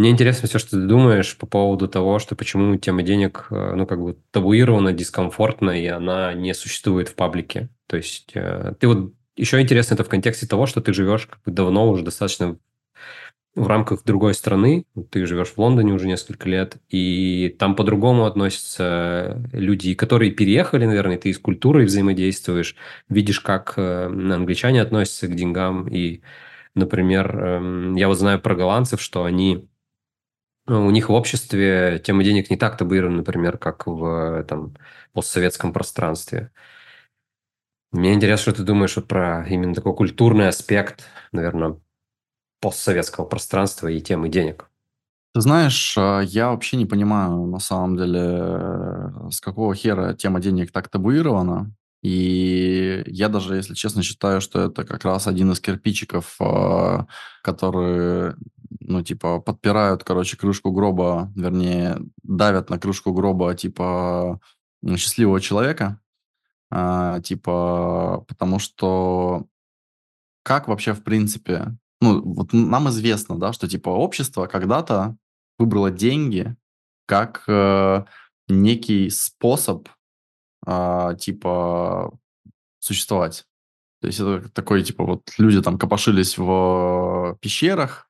Мне интересно все, что ты думаешь по поводу того, что почему тема денег, э, ну, как бы табуирована, дискомфортна, и она не существует в паблике. То есть э, ты вот еще интересно это в контексте того, что ты живешь как бы давно уже достаточно в рамках другой страны, ты живешь в Лондоне уже несколько лет, и там по-другому относятся люди, которые переехали, наверное, ты из культуры взаимодействуешь, видишь, как э, англичане относятся к деньгам, и, например, эм, я вот знаю про голландцев, что они у них в обществе тема денег не так табуирована, например, как в там, постсоветском пространстве. Мне интересно, что ты думаешь вот про именно такой культурный аспект, наверное, постсоветского пространства и темы денег. Ты знаешь, а, я вообще не понимаю, на самом деле, с какого хера тема денег так табуирована. И я даже, если честно, считаю, что это как раз один из кирпичиков, которые ну, типа, подпирают, короче, крышку гроба, вернее, давят на крышку гроба, типа, счастливого человека, а, типа, потому что как вообще, в принципе, ну, вот нам известно, да, что, типа, общество когда-то выбрало деньги как э, некий способ, э, типа, существовать. То есть это такой, типа, вот люди там копошились в пещерах, а,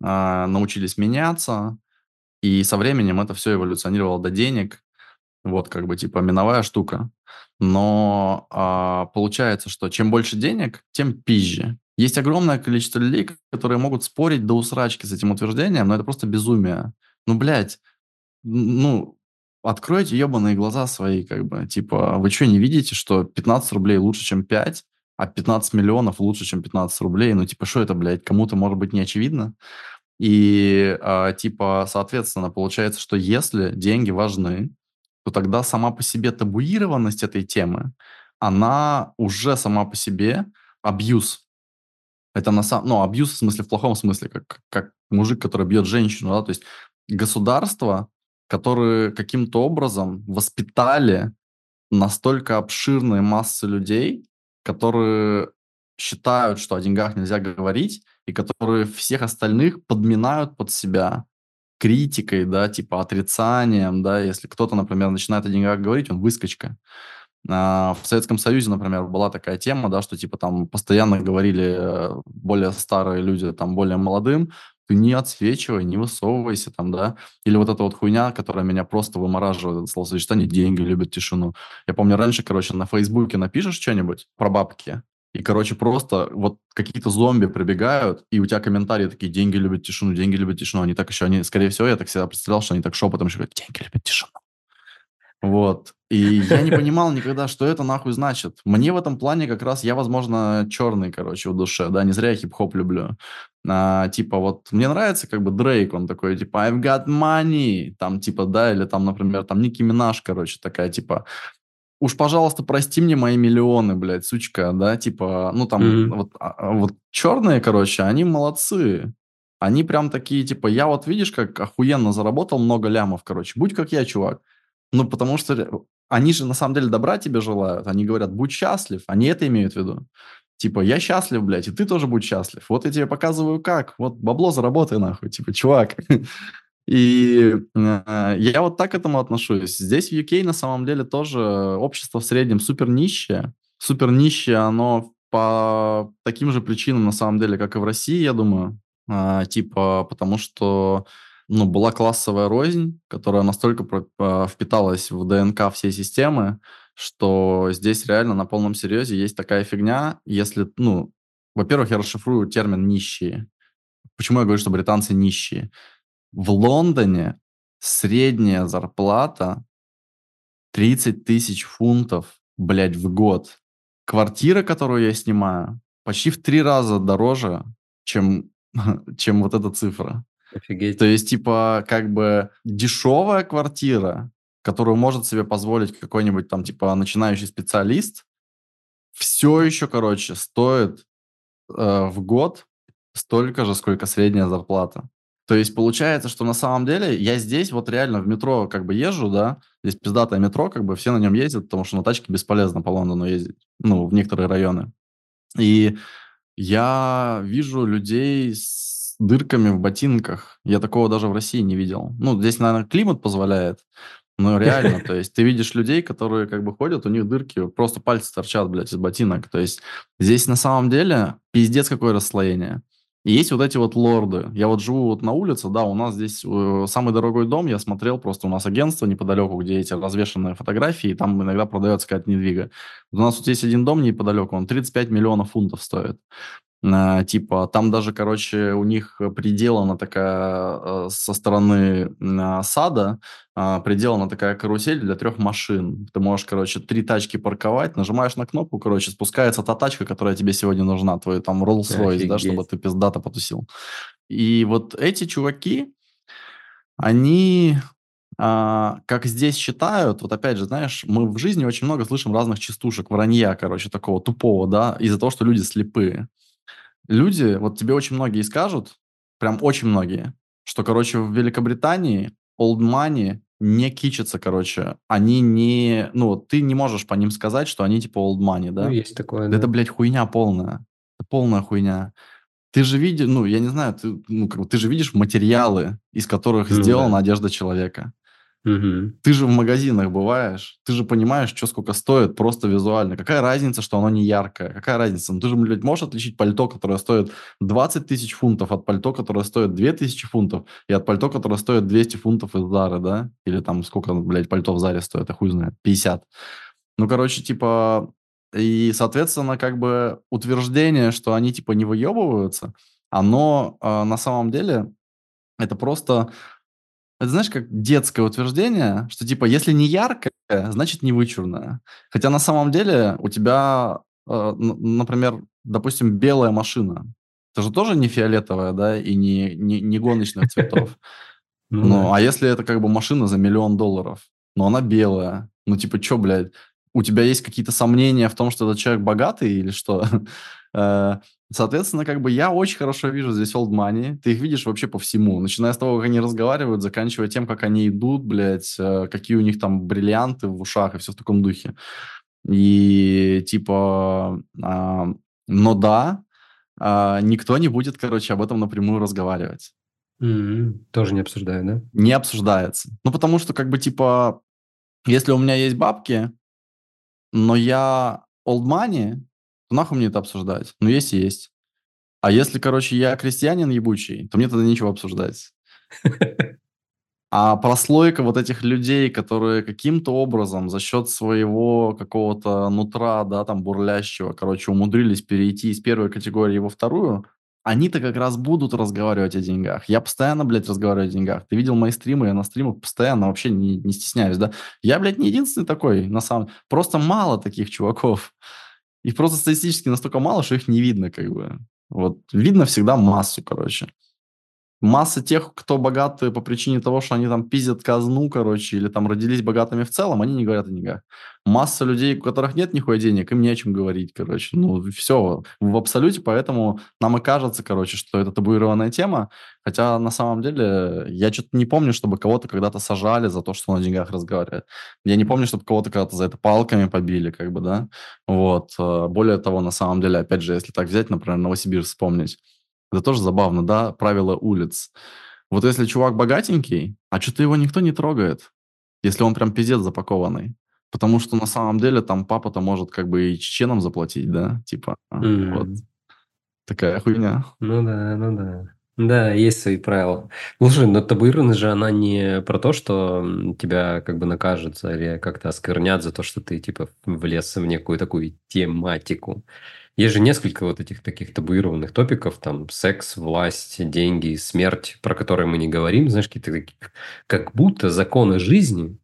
научились меняться, и со временем это все эволюционировало до денег. Вот как бы типа миновая штука. Но а, получается, что чем больше денег, тем пизже. Есть огромное количество людей, которые могут спорить до усрачки с этим утверждением, но это просто безумие. Ну, блядь, ну, откройте ебаные глаза свои, как бы, типа, вы что, не видите, что 15 рублей лучше, чем 5, а 15 миллионов лучше, чем 15 рублей? Ну, типа, что это, блядь, кому-то, может быть, не очевидно? И, а, типа, соответственно, получается, что если деньги важны, то тогда сама по себе табуированность этой темы, она уже сама по себе абьюз. Это на самом... Ну, абьюз в смысле, в плохом смысле, как, как мужик, который бьет женщину, да, то есть государство, которые каким-то образом воспитали настолько обширные массы людей, которые считают, что о деньгах нельзя говорить, и которые всех остальных подминают под себя. критикой, да, типа отрицанием, да, если кто-то, например, начинает о деньгах говорить, он выскочка. А, в Советском Союзе, например, была такая тема, да, что типа там постоянно говорили э, более старые люди, там более молодым, ты не отсвечивай, не высовывайся там, да. Или вот эта вот хуйня, которая меня просто вымораживает, это словосочетание «деньги любят тишину». Я помню, раньше, короче, на Фейсбуке напишешь что-нибудь про бабки, и, короче, просто вот какие-то зомби прибегают, и у тебя комментарии такие «деньги любят тишину, деньги любят тишину». Они так еще, они, скорее всего, я так всегда представлял, что они так шепотом еще говорят «деньги любят тишину». Вот. И я не понимал никогда, что это нахуй значит. Мне в этом плане как раз, я, возможно, черный, короче, в душе, да, не зря я хип-хоп люблю. А, типа вот мне нравится как бы Дрейк, он такой, типа, I've got money, там, типа, да, или там, например, там Ники Минаж, короче, такая, типа, уж, пожалуйста, прости мне мои миллионы, блядь, сучка, да, типа, ну, там, mm-hmm. вот, а, а, вот черные, короче, они молодцы. Они прям такие, типа, я вот, видишь, как охуенно заработал много лямов, короче, будь как я, чувак. Ну, потому что они же на самом деле добра тебе желают. Они говорят, будь счастлив. Они это имеют в виду. Типа, я счастлив, блядь, и ты тоже будь счастлив. Вот я тебе показываю как. Вот бабло заработай нахуй, типа, чувак. И э, я вот так к этому отношусь. Здесь в UK на самом деле тоже общество в среднем супер нищее. Супер нищее оно по таким же причинам на самом деле, как и в России, я думаю. А, типа, потому что ну, была классовая рознь, которая настолько а, впиталась в ДНК всей системы, что здесь реально на полном серьезе есть такая фигня, если, ну, во-первых, я расшифрую термин «нищие». Почему я говорю, что британцы нищие? В Лондоне средняя зарплата 30 тысяч фунтов, блядь, в год. Квартира, которую я снимаю, почти в три раза дороже, чем, чем вот эта цифра. Офигеть. То есть, типа, как бы дешевая квартира, которую может себе позволить какой-нибудь там, типа, начинающий специалист, все еще, короче, стоит э, в год столько же, сколько средняя зарплата. То есть получается, что на самом деле я здесь вот реально в метро как бы езжу, да, здесь пиздатое метро, как бы все на нем ездят, потому что на тачке бесполезно по Лондону ездить, ну, в некоторые районы. И я вижу людей с дырками в ботинках. Я такого даже в России не видел. Ну, здесь, наверное, климат позволяет, но реально, то есть ты видишь людей, которые как бы ходят, у них дырки, просто пальцы торчат, блядь, из ботинок. То есть здесь на самом деле пиздец какое расслоение. И есть вот эти вот лорды. Я вот живу вот на улице, да, у нас здесь э, самый дорогой дом, я смотрел, просто у нас агентство неподалеку, где эти развешенные фотографии, и там иногда продается какая-то недвига. У нас вот есть один дом неподалеку, он 35 миллионов фунтов стоит. А, типа, там даже, короче, у них приделана такая э, со стороны а, сада, а, приделана такая карусель для трех машин. Ты можешь, короче, три тачки парковать, нажимаешь на кнопку, короче, спускается та тачка, которая тебе сегодня нужна, твой там Rolls-Royce, да, чтобы ты пиздато потусил. И вот эти чуваки, они а, как здесь считают, вот опять же, знаешь, мы в жизни очень много слышим разных частушек, вранья, короче, такого тупого, да, из-за того, что люди слепые люди, вот тебе очень многие скажут, прям очень многие, что, короче, в Великобритании old money не кичатся, короче. Они не... Ну, ты не можешь по ним сказать, что они типа old money, да? Ну, есть такое, да. Это, блядь, хуйня полная. Это полная хуйня. Ты же видишь, ну, я не знаю, ты, ну, как бы, ты же видишь материалы, из которых ну, сделана да. одежда человека. Угу. Ты же в магазинах бываешь, ты же понимаешь, что сколько стоит просто визуально. Какая разница, что оно не яркое? Какая разница? Ну, ты же, блядь, можешь отличить пальто, которое стоит 20 тысяч фунтов от пальто, которое стоит 2 тысячи фунтов, и от пальто, которое стоит 200 фунтов из Зары, да? Или там сколько, блядь, пальто в Заре стоит, я хуй знает, 50. Ну, короче, типа, и, соответственно, как бы утверждение, что они, типа, не выебываются, оно э, на самом деле, это просто это знаешь, как детское утверждение, что типа, если не яркое, значит не вычурное. Хотя на самом деле у тебя, э, например, допустим, белая машина. Это же тоже не фиолетовая, да, и не, не, не гоночных цветов. Ну, ну а если это как бы машина за миллион долларов, но она белая, ну типа, что, блядь, у тебя есть какие-то сомнения в том, что этот человек богатый или что? Э, Соответственно, как бы я очень хорошо вижу здесь old money. Ты их видишь вообще по всему. Начиная с того, как они разговаривают, заканчивая тем, как они идут, блядь, э, какие у них там бриллианты в ушах и все в таком духе. И типа, а, но да, а, никто не будет, короче, об этом напрямую разговаривать. М, Тоже не обсуждаю, да? Не обсуждается. Ну, потому что, как бы, типа, если у меня есть бабки, но я old money, то нахуй мне это обсуждать? Ну, есть и есть. А если, короче, я крестьянин ебучий, то мне тогда нечего обсуждать. А прослойка вот этих людей, которые каким-то образом за счет своего какого-то нутра, да, там, бурлящего, короче, умудрились перейти из первой категории во вторую, они-то как раз будут разговаривать о деньгах. Я постоянно, блядь, разговариваю о деньгах. Ты видел мои стримы, я на стримах постоянно вообще не, не стесняюсь, да. Я, блядь, не единственный такой, на самом Просто мало таких чуваков. Их просто статистически настолько мало, что их не видно, как бы. Вот видно всегда массу, короче масса тех, кто богаты по причине того, что они там пиздят казну, короче, или там родились богатыми в целом, они не говорят о деньгах. Масса людей, у которых нет нихуя денег, им не о чем говорить, короче. Ну, все, в абсолюте, поэтому нам и кажется, короче, что это табуированная тема, хотя на самом деле я что-то не помню, чтобы кого-то когда-то сажали за то, что он о деньгах разговаривает. Я не помню, чтобы кого-то когда-то за это палками побили, как бы, да. Вот. Э, более того, на самом деле, опять же, если так взять, например, Новосибирск вспомнить, это тоже забавно, да, правила улиц. Вот если чувак богатенький, а что-то его никто не трогает, если он прям пиздец запакованный. Потому что на самом деле там папа-то может как бы и чеченам заплатить, да, типа, mm. вот. Такая хуйня. Ну да, ну да. Да, есть свои правила. Слушай, но табуированность же она не про то, что тебя как бы накажут или как-то осквернят за то, что ты типа влез в некую такую тематику. Есть же несколько вот этих таких табуированных топиков, там секс, власть, деньги, смерть, про которые мы не говорим, знаешь, какие-то такие, как будто законы жизни,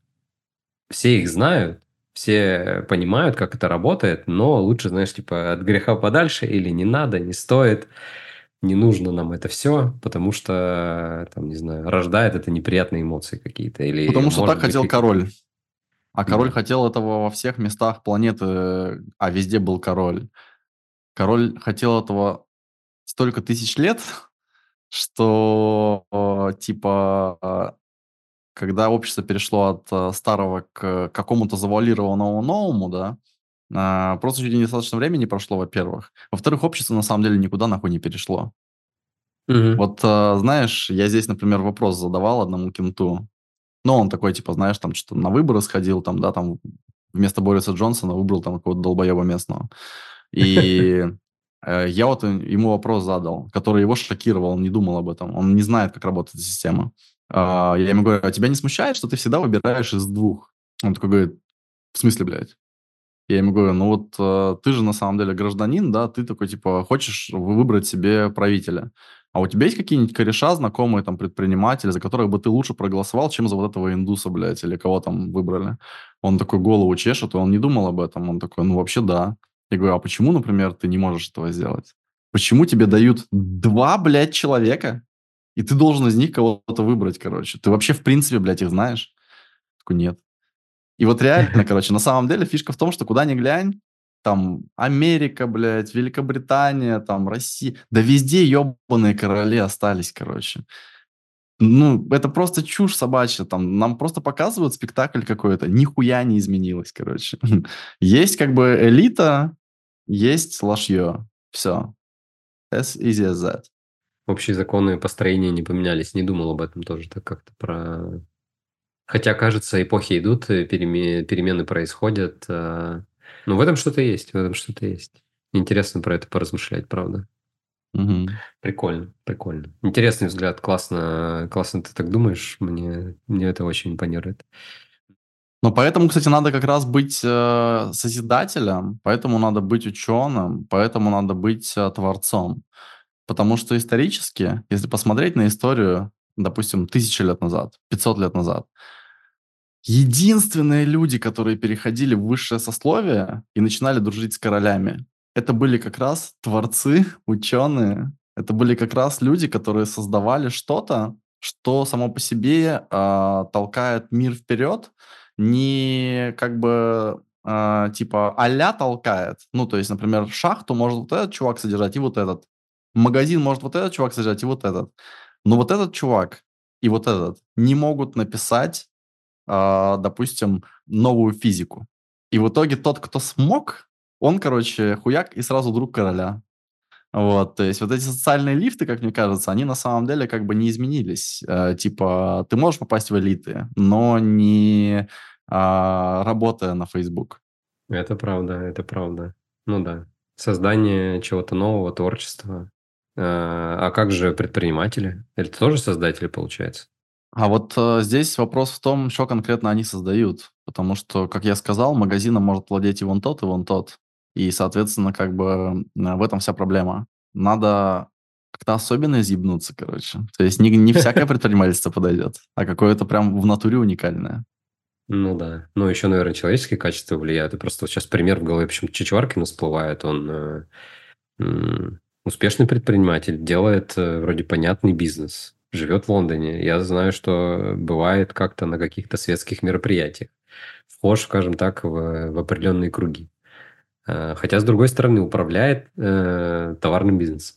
все их знают, все понимают, как это работает, но лучше, знаешь, типа от греха подальше или не надо, не стоит, не нужно нам это все, потому что, там, не знаю, рождает это неприятные эмоции какие-то. Или, потому что так хотел король. А король да. хотел этого во всех местах планеты, а везде был король. Король хотел этого столько тысяч лет, что типа когда общество перешло от э, старого к какому-то завуалированному новому, да, а, просто чуть недостаточно времени прошло, во-первых. Во-вторых, общество на самом деле никуда нахуй не перешло. Угу. Вот, э, знаешь, я здесь, например, вопрос задавал одному кенту. Ну, он такой, типа, знаешь, там что-то на выборы сходил, там, да, там вместо Бориса Джонсона выбрал там какого-то долбоеба местного. И э, я вот ему вопрос задал, который его шокировал, он не думал об этом, он не знает, как работает эта система. А, я ему говорю, а тебя не смущает, что ты всегда выбираешь из двух? Он такой говорит, в смысле, блядь? Я ему говорю, ну вот э, ты же на самом деле гражданин, да, ты такой, типа, хочешь выбрать себе правителя. А у тебя есть какие-нибудь кореша, знакомые там предприниматели, за которых бы ты лучше проголосовал, чем за вот этого индуса, блядь, или кого там выбрали? Он такой голову чешет, и он не думал об этом. Он такой, ну вообще да. Я говорю, а почему, например, ты не можешь этого сделать? Почему тебе дают два, блядь, человека, и ты должен из них кого-то выбрать, короче? Ты вообще, в принципе, блядь, их знаешь? Такой, нет. И вот реально, короче, на самом деле фишка в том, что куда ни глянь, там Америка, блядь, Великобритания, там Россия, да везде ебаные короли остались, короче. Ну, это просто чушь собачья. Там нам просто показывают спектакль какой-то. Нихуя не изменилось, короче. Есть как бы элита, есть лошье. Все. As easy as that. Общие законы построения не поменялись. Не думал об этом тоже так как-то про... Хотя, кажется, эпохи идут, э, переме... перемены происходят. А... Ну, в этом что-то есть, в этом что-то есть. Интересно про это поразмышлять, правда. Угу. Прикольно, прикольно. Интересный взгляд, классно, классно ты так думаешь, мне, мне это очень импонирует. Но поэтому, кстати, надо как раз быть э, созидателем, поэтому надо быть ученым, поэтому надо быть э, творцом. Потому что исторически, если посмотреть на историю, допустим, тысячи лет назад, 500 лет назад, единственные люди, которые переходили в высшее сословие и начинали дружить с королями, это были как раз творцы, ученые. Это были как раз люди, которые создавали что-то, что само по себе э, толкает мир вперед, не как бы э, типа а толкает. Ну, то есть, например, шахту может вот этот чувак содержать и вот этот. Магазин может вот этот чувак содержать и вот этот. Но вот этот чувак и вот этот не могут написать, э, допустим, новую физику. И в итоге тот, кто смог, он, короче, хуяк и сразу друг короля. Вот, то есть вот эти социальные лифты, как мне кажется, они на самом деле как бы не изменились. Э, типа, ты можешь попасть в элиты, но не а, работая на Facebook. Это правда, это правда. Ну да. Создание чего-то нового, творчества. А, а как же предприниматели? Это тоже создатели, получается? А вот э, здесь вопрос в том, что конкретно они создают. Потому что, как я сказал, магазином может владеть и вон тот, и вон тот. И, соответственно, как бы в этом вся проблема. Надо как-то особенно изъебнуться, короче. То есть не, не всякое предпринимательство подойдет, а какое-то прям в натуре уникальное. Ну да. Ну, еще, наверное, человеческие качества влияют. И просто вот сейчас пример в голове, почему Чичваркин всплывает. Он э, э, успешный предприниматель, делает э, вроде понятный бизнес, живет в Лондоне. Я знаю, что бывает как-то на каких-то светских мероприятиях. Вхож, скажем так, в, в определенные круги. Э, хотя, с другой стороны, управляет э, товарным бизнесом.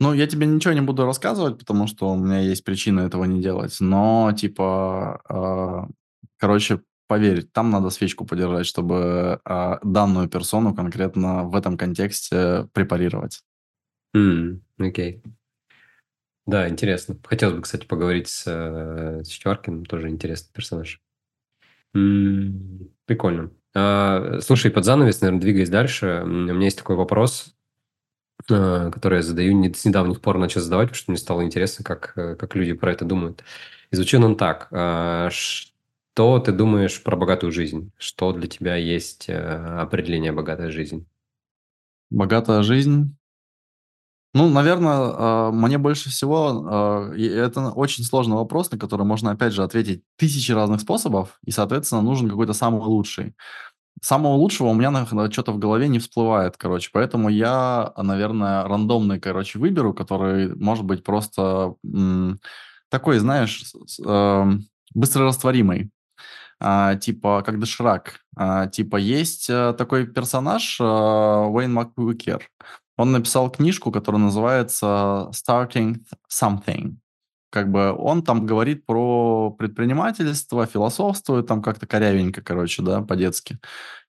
Ну, я тебе ничего не буду рассказывать, потому что у меня есть причина этого не делать. Но, типа, э, короче, поверь, там надо свечку подержать, чтобы э, данную персону конкретно в этом контексте препарировать. Mm, окей. Да, интересно. Хотелось бы, кстати, поговорить с, э, с Четверкиным, тоже интересный персонаж. М, Прикольно. А, Слушай, под занавес, наверное, двигаясь дальше, у меня есть такой вопрос, э, который я задаю, не- с недавних пор начал задавать, потому что мне стало интересно, как, э, как люди про это думают. И звучит он так. А, Что ты думаешь про богатую жизнь? Что для тебя есть э, определение богатой жизни? Богатая жизнь. Ну, наверное, э, мне больше всего... и Это очень сложный вопрос, на который можно, опять же, ответить тысячи разных способов, и, соответственно, нужен какой-то самый лучший. Самого лучшего у меня что-то в голове не всплывает, короче. Поэтому я, наверное, рандомный, короче, выберу, который может быть просто такой, знаешь, эм, быстрорастворимый. А, типа, как доширак. А, типа, есть э, такой персонаж, э, Уэйн Макуикер. Он написал книжку, которая называется «Starting Something». Как бы он там говорит про предпринимательство, философствует там как-то корявенько, короче, да, по-детски.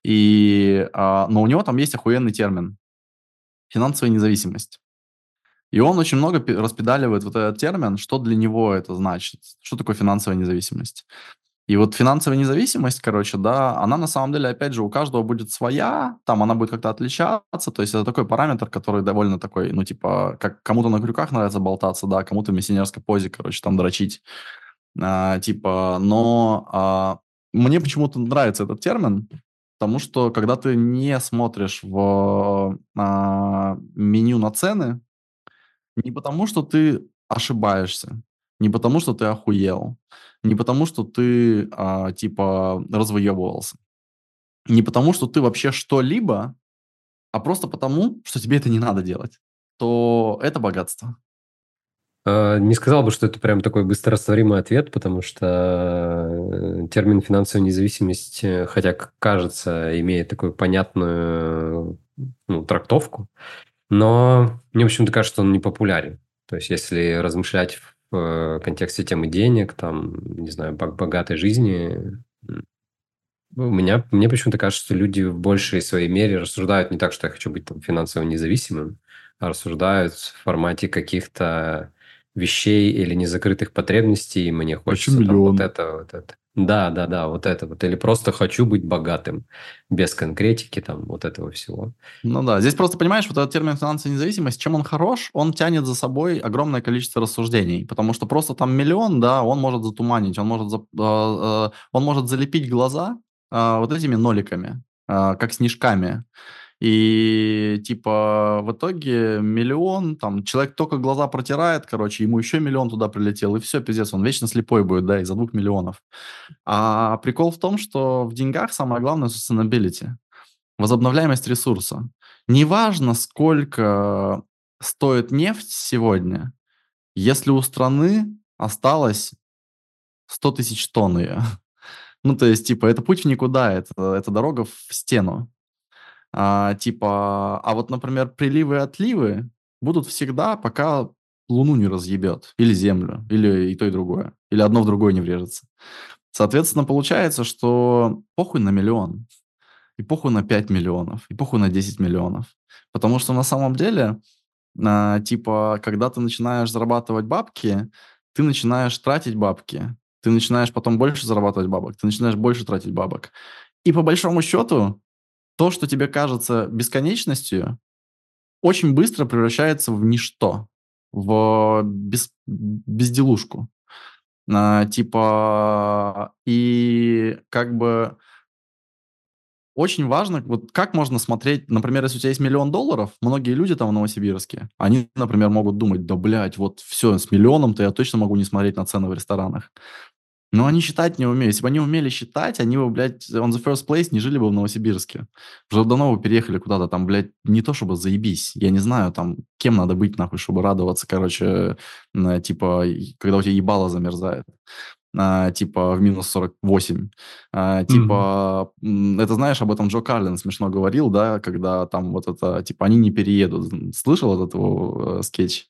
И, а, но у него там есть охуенный термин «финансовая независимость». И он очень много распедаливает вот этот термин, что для него это значит, что такое финансовая независимость. И вот финансовая независимость, короче, да, она на самом деле, опять же, у каждого будет своя, там она будет как-то отличаться, то есть это такой параметр, который довольно такой, ну, типа, как кому-то на крюках нравится болтаться, да, кому-то в миссионерской позе, короче, там дрочить, А, типа, но а, мне почему-то нравится этот термин, потому что когда ты не смотришь в а, меню на цены, не потому что ты ошибаешься, не потому что ты охуел, не потому, что ты, а, типа, развоевывался. Не потому, что ты вообще что-либо, а просто потому, что тебе это не надо делать. То это богатство. А, Не сказал бы, что это прям такой быстрорастворимый ответ, потому что э, термин финансовая независимость, э, хотя, кажется, имеет такую понятную ну, трактовку, но мне почему-то кажется, что он не популярен. То есть, если размышлять в э, контексте темы денег, там, не знаю, бог- богатой жизни, м, у меня, мне почему-то кажется, что люди в большей своей мере рассуждают не так, что я хочу быть там, финансово независимым, а рассуждают в формате каких-то вещей или незакрытых потребностей, и мне хочется там вот это, вот это. Да, да, да, вот это вот. Или просто хочу быть богатым, без конкретики там вот этого всего. Ну да, здесь просто, понимаешь, вот этот термин финансовая независимость, чем он хорош, он тянет за собой огромное количество рассуждений, потому что просто там миллион, да, он может затуманить, он может, за- э, э, он может залепить глаза э, вот этими ноликами, как снежками. И типа в итоге миллион, там человек только глаза протирает, короче, ему еще миллион туда прилетел, и все, пиздец, он вечно слепой будет, да, из-за двух миллионов. А прикол в том, что в деньгах самое главное sustainability, возобновляемость ресурса. Неважно, сколько стоит нефть сегодня, если у страны осталось 100 тысяч тонн ее. Ну, то есть, типа, это путь в никуда, это, это дорога в стену. А, типа, а вот, например, приливы и отливы будут всегда, пока Луну не разъебет, или Землю, или и то, и другое, или одно в другое не врежется. Соответственно, получается, что похуй на миллион. и похуй на 5 миллионов, и похуй на 10 миллионов. Потому что на самом деле, а, типа, когда ты начинаешь зарабатывать бабки, ты начинаешь тратить бабки, ты начинаешь потом больше зарабатывать бабок, ты начинаешь больше тратить бабок. И по большому счету, то, что тебе кажется бесконечностью, очень быстро превращается в ничто, в без, безделушку. А, типа, и как бы очень важно, вот как можно смотреть, например, если у тебя есть миллион долларов, многие люди там в Новосибирске, они, например, могут думать, да, блядь, вот все, с миллионом-то я точно могу не смотреть на цены в ресторанах. Но они считать не умеют. Если бы они умели считать, они бы, блядь, on the first place не жили бы в Новосибирске. Уже давно бы переехали куда-то там, блядь, не то чтобы заебись. Я не знаю, там, кем надо быть, нахуй, чтобы радоваться, короче, на, типа, когда у тебя ебало замерзает. А, типа в минус 48. А, типа, mm-hmm. это знаешь, об этом Джо Карлин смешно говорил, да, когда там вот это, типа, они не переедут. Слышал этот его э, скетч?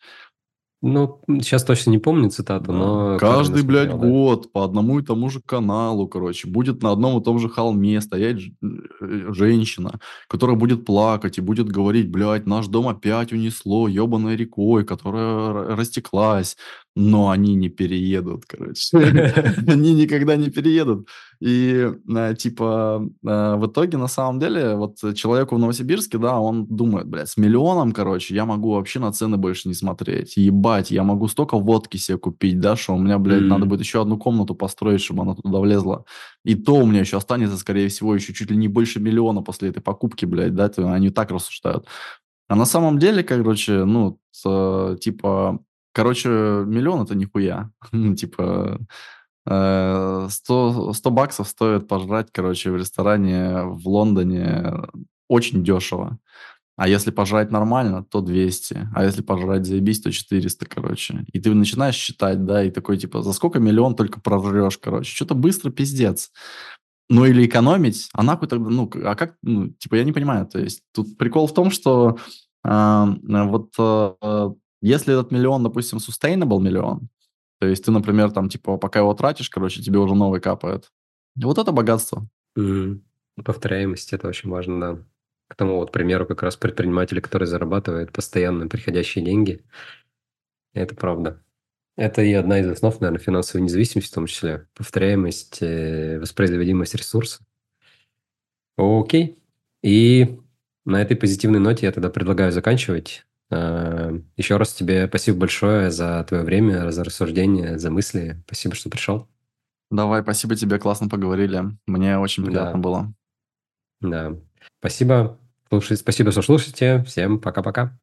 Ну, сейчас точно не помню цитату, но... Каждый, блядь, смотрел, год да. по одному и тому же каналу, короче, будет на одном и том же холме стоять э, женщина, которая будет плакать и будет говорить, блядь, наш дом опять унесло ебаной рекой, которая растеклась но они не переедут, короче. Они никогда не переедут. И э, типа э, в итоге на самом деле вот человеку в Новосибирске, да, он думает, блядь, с миллионом, короче, я могу вообще на цены больше не смотреть. Ебать, я могу столько водки себе купить, да, что у меня, блядь, надо будет еще одну комнату построить, чтобы она туда влезла. И то у меня еще останется, скорее всего, еще чуть ли не больше миллиона после этой покупки, блядь, да, они так рассуждают. А на самом деле, короче, ну, типа, Короче, миллион это нихуя. Ну, типа, 100, э, 100 баксов стоит пожрать, короче, в ресторане в Лондоне очень дешево. А если пожрать нормально, то 200. А если пожрать заебись, то 400, короче. И ты начинаешь считать, да, и такой, типа, за сколько миллион только прожрешь, короче. Что-то быстро пиздец. Ну, или экономить, а нахуй тогда, ну, а как, ну, типа, я не понимаю. То есть тут прикол в том, что э, вот э, если этот миллион, допустим, sustainable миллион, то есть ты, например, там, типа, пока его тратишь, короче, тебе уже новый капает. И вот это богатство. Mm-hmm. Повторяемость – это очень важно, да. К тому вот примеру как раз предпринимателя, который зарабатывает постоянно приходящие деньги. Это правда. Это и одна из основ, наверное, финансовой независимости в том числе. Повторяемость, э, воспроизводимость ресурса. Окей. И на этой позитивной ноте я тогда предлагаю заканчивать. Э, Еще раз тебе спасибо большое за твое время, за рассуждение, за мысли. Спасибо, что пришел. Давай, спасибо тебе, классно поговорили. Мне очень приятно да. было. Да. Спасибо. Слушай, спасибо, что слушаете. Всем пока-пока.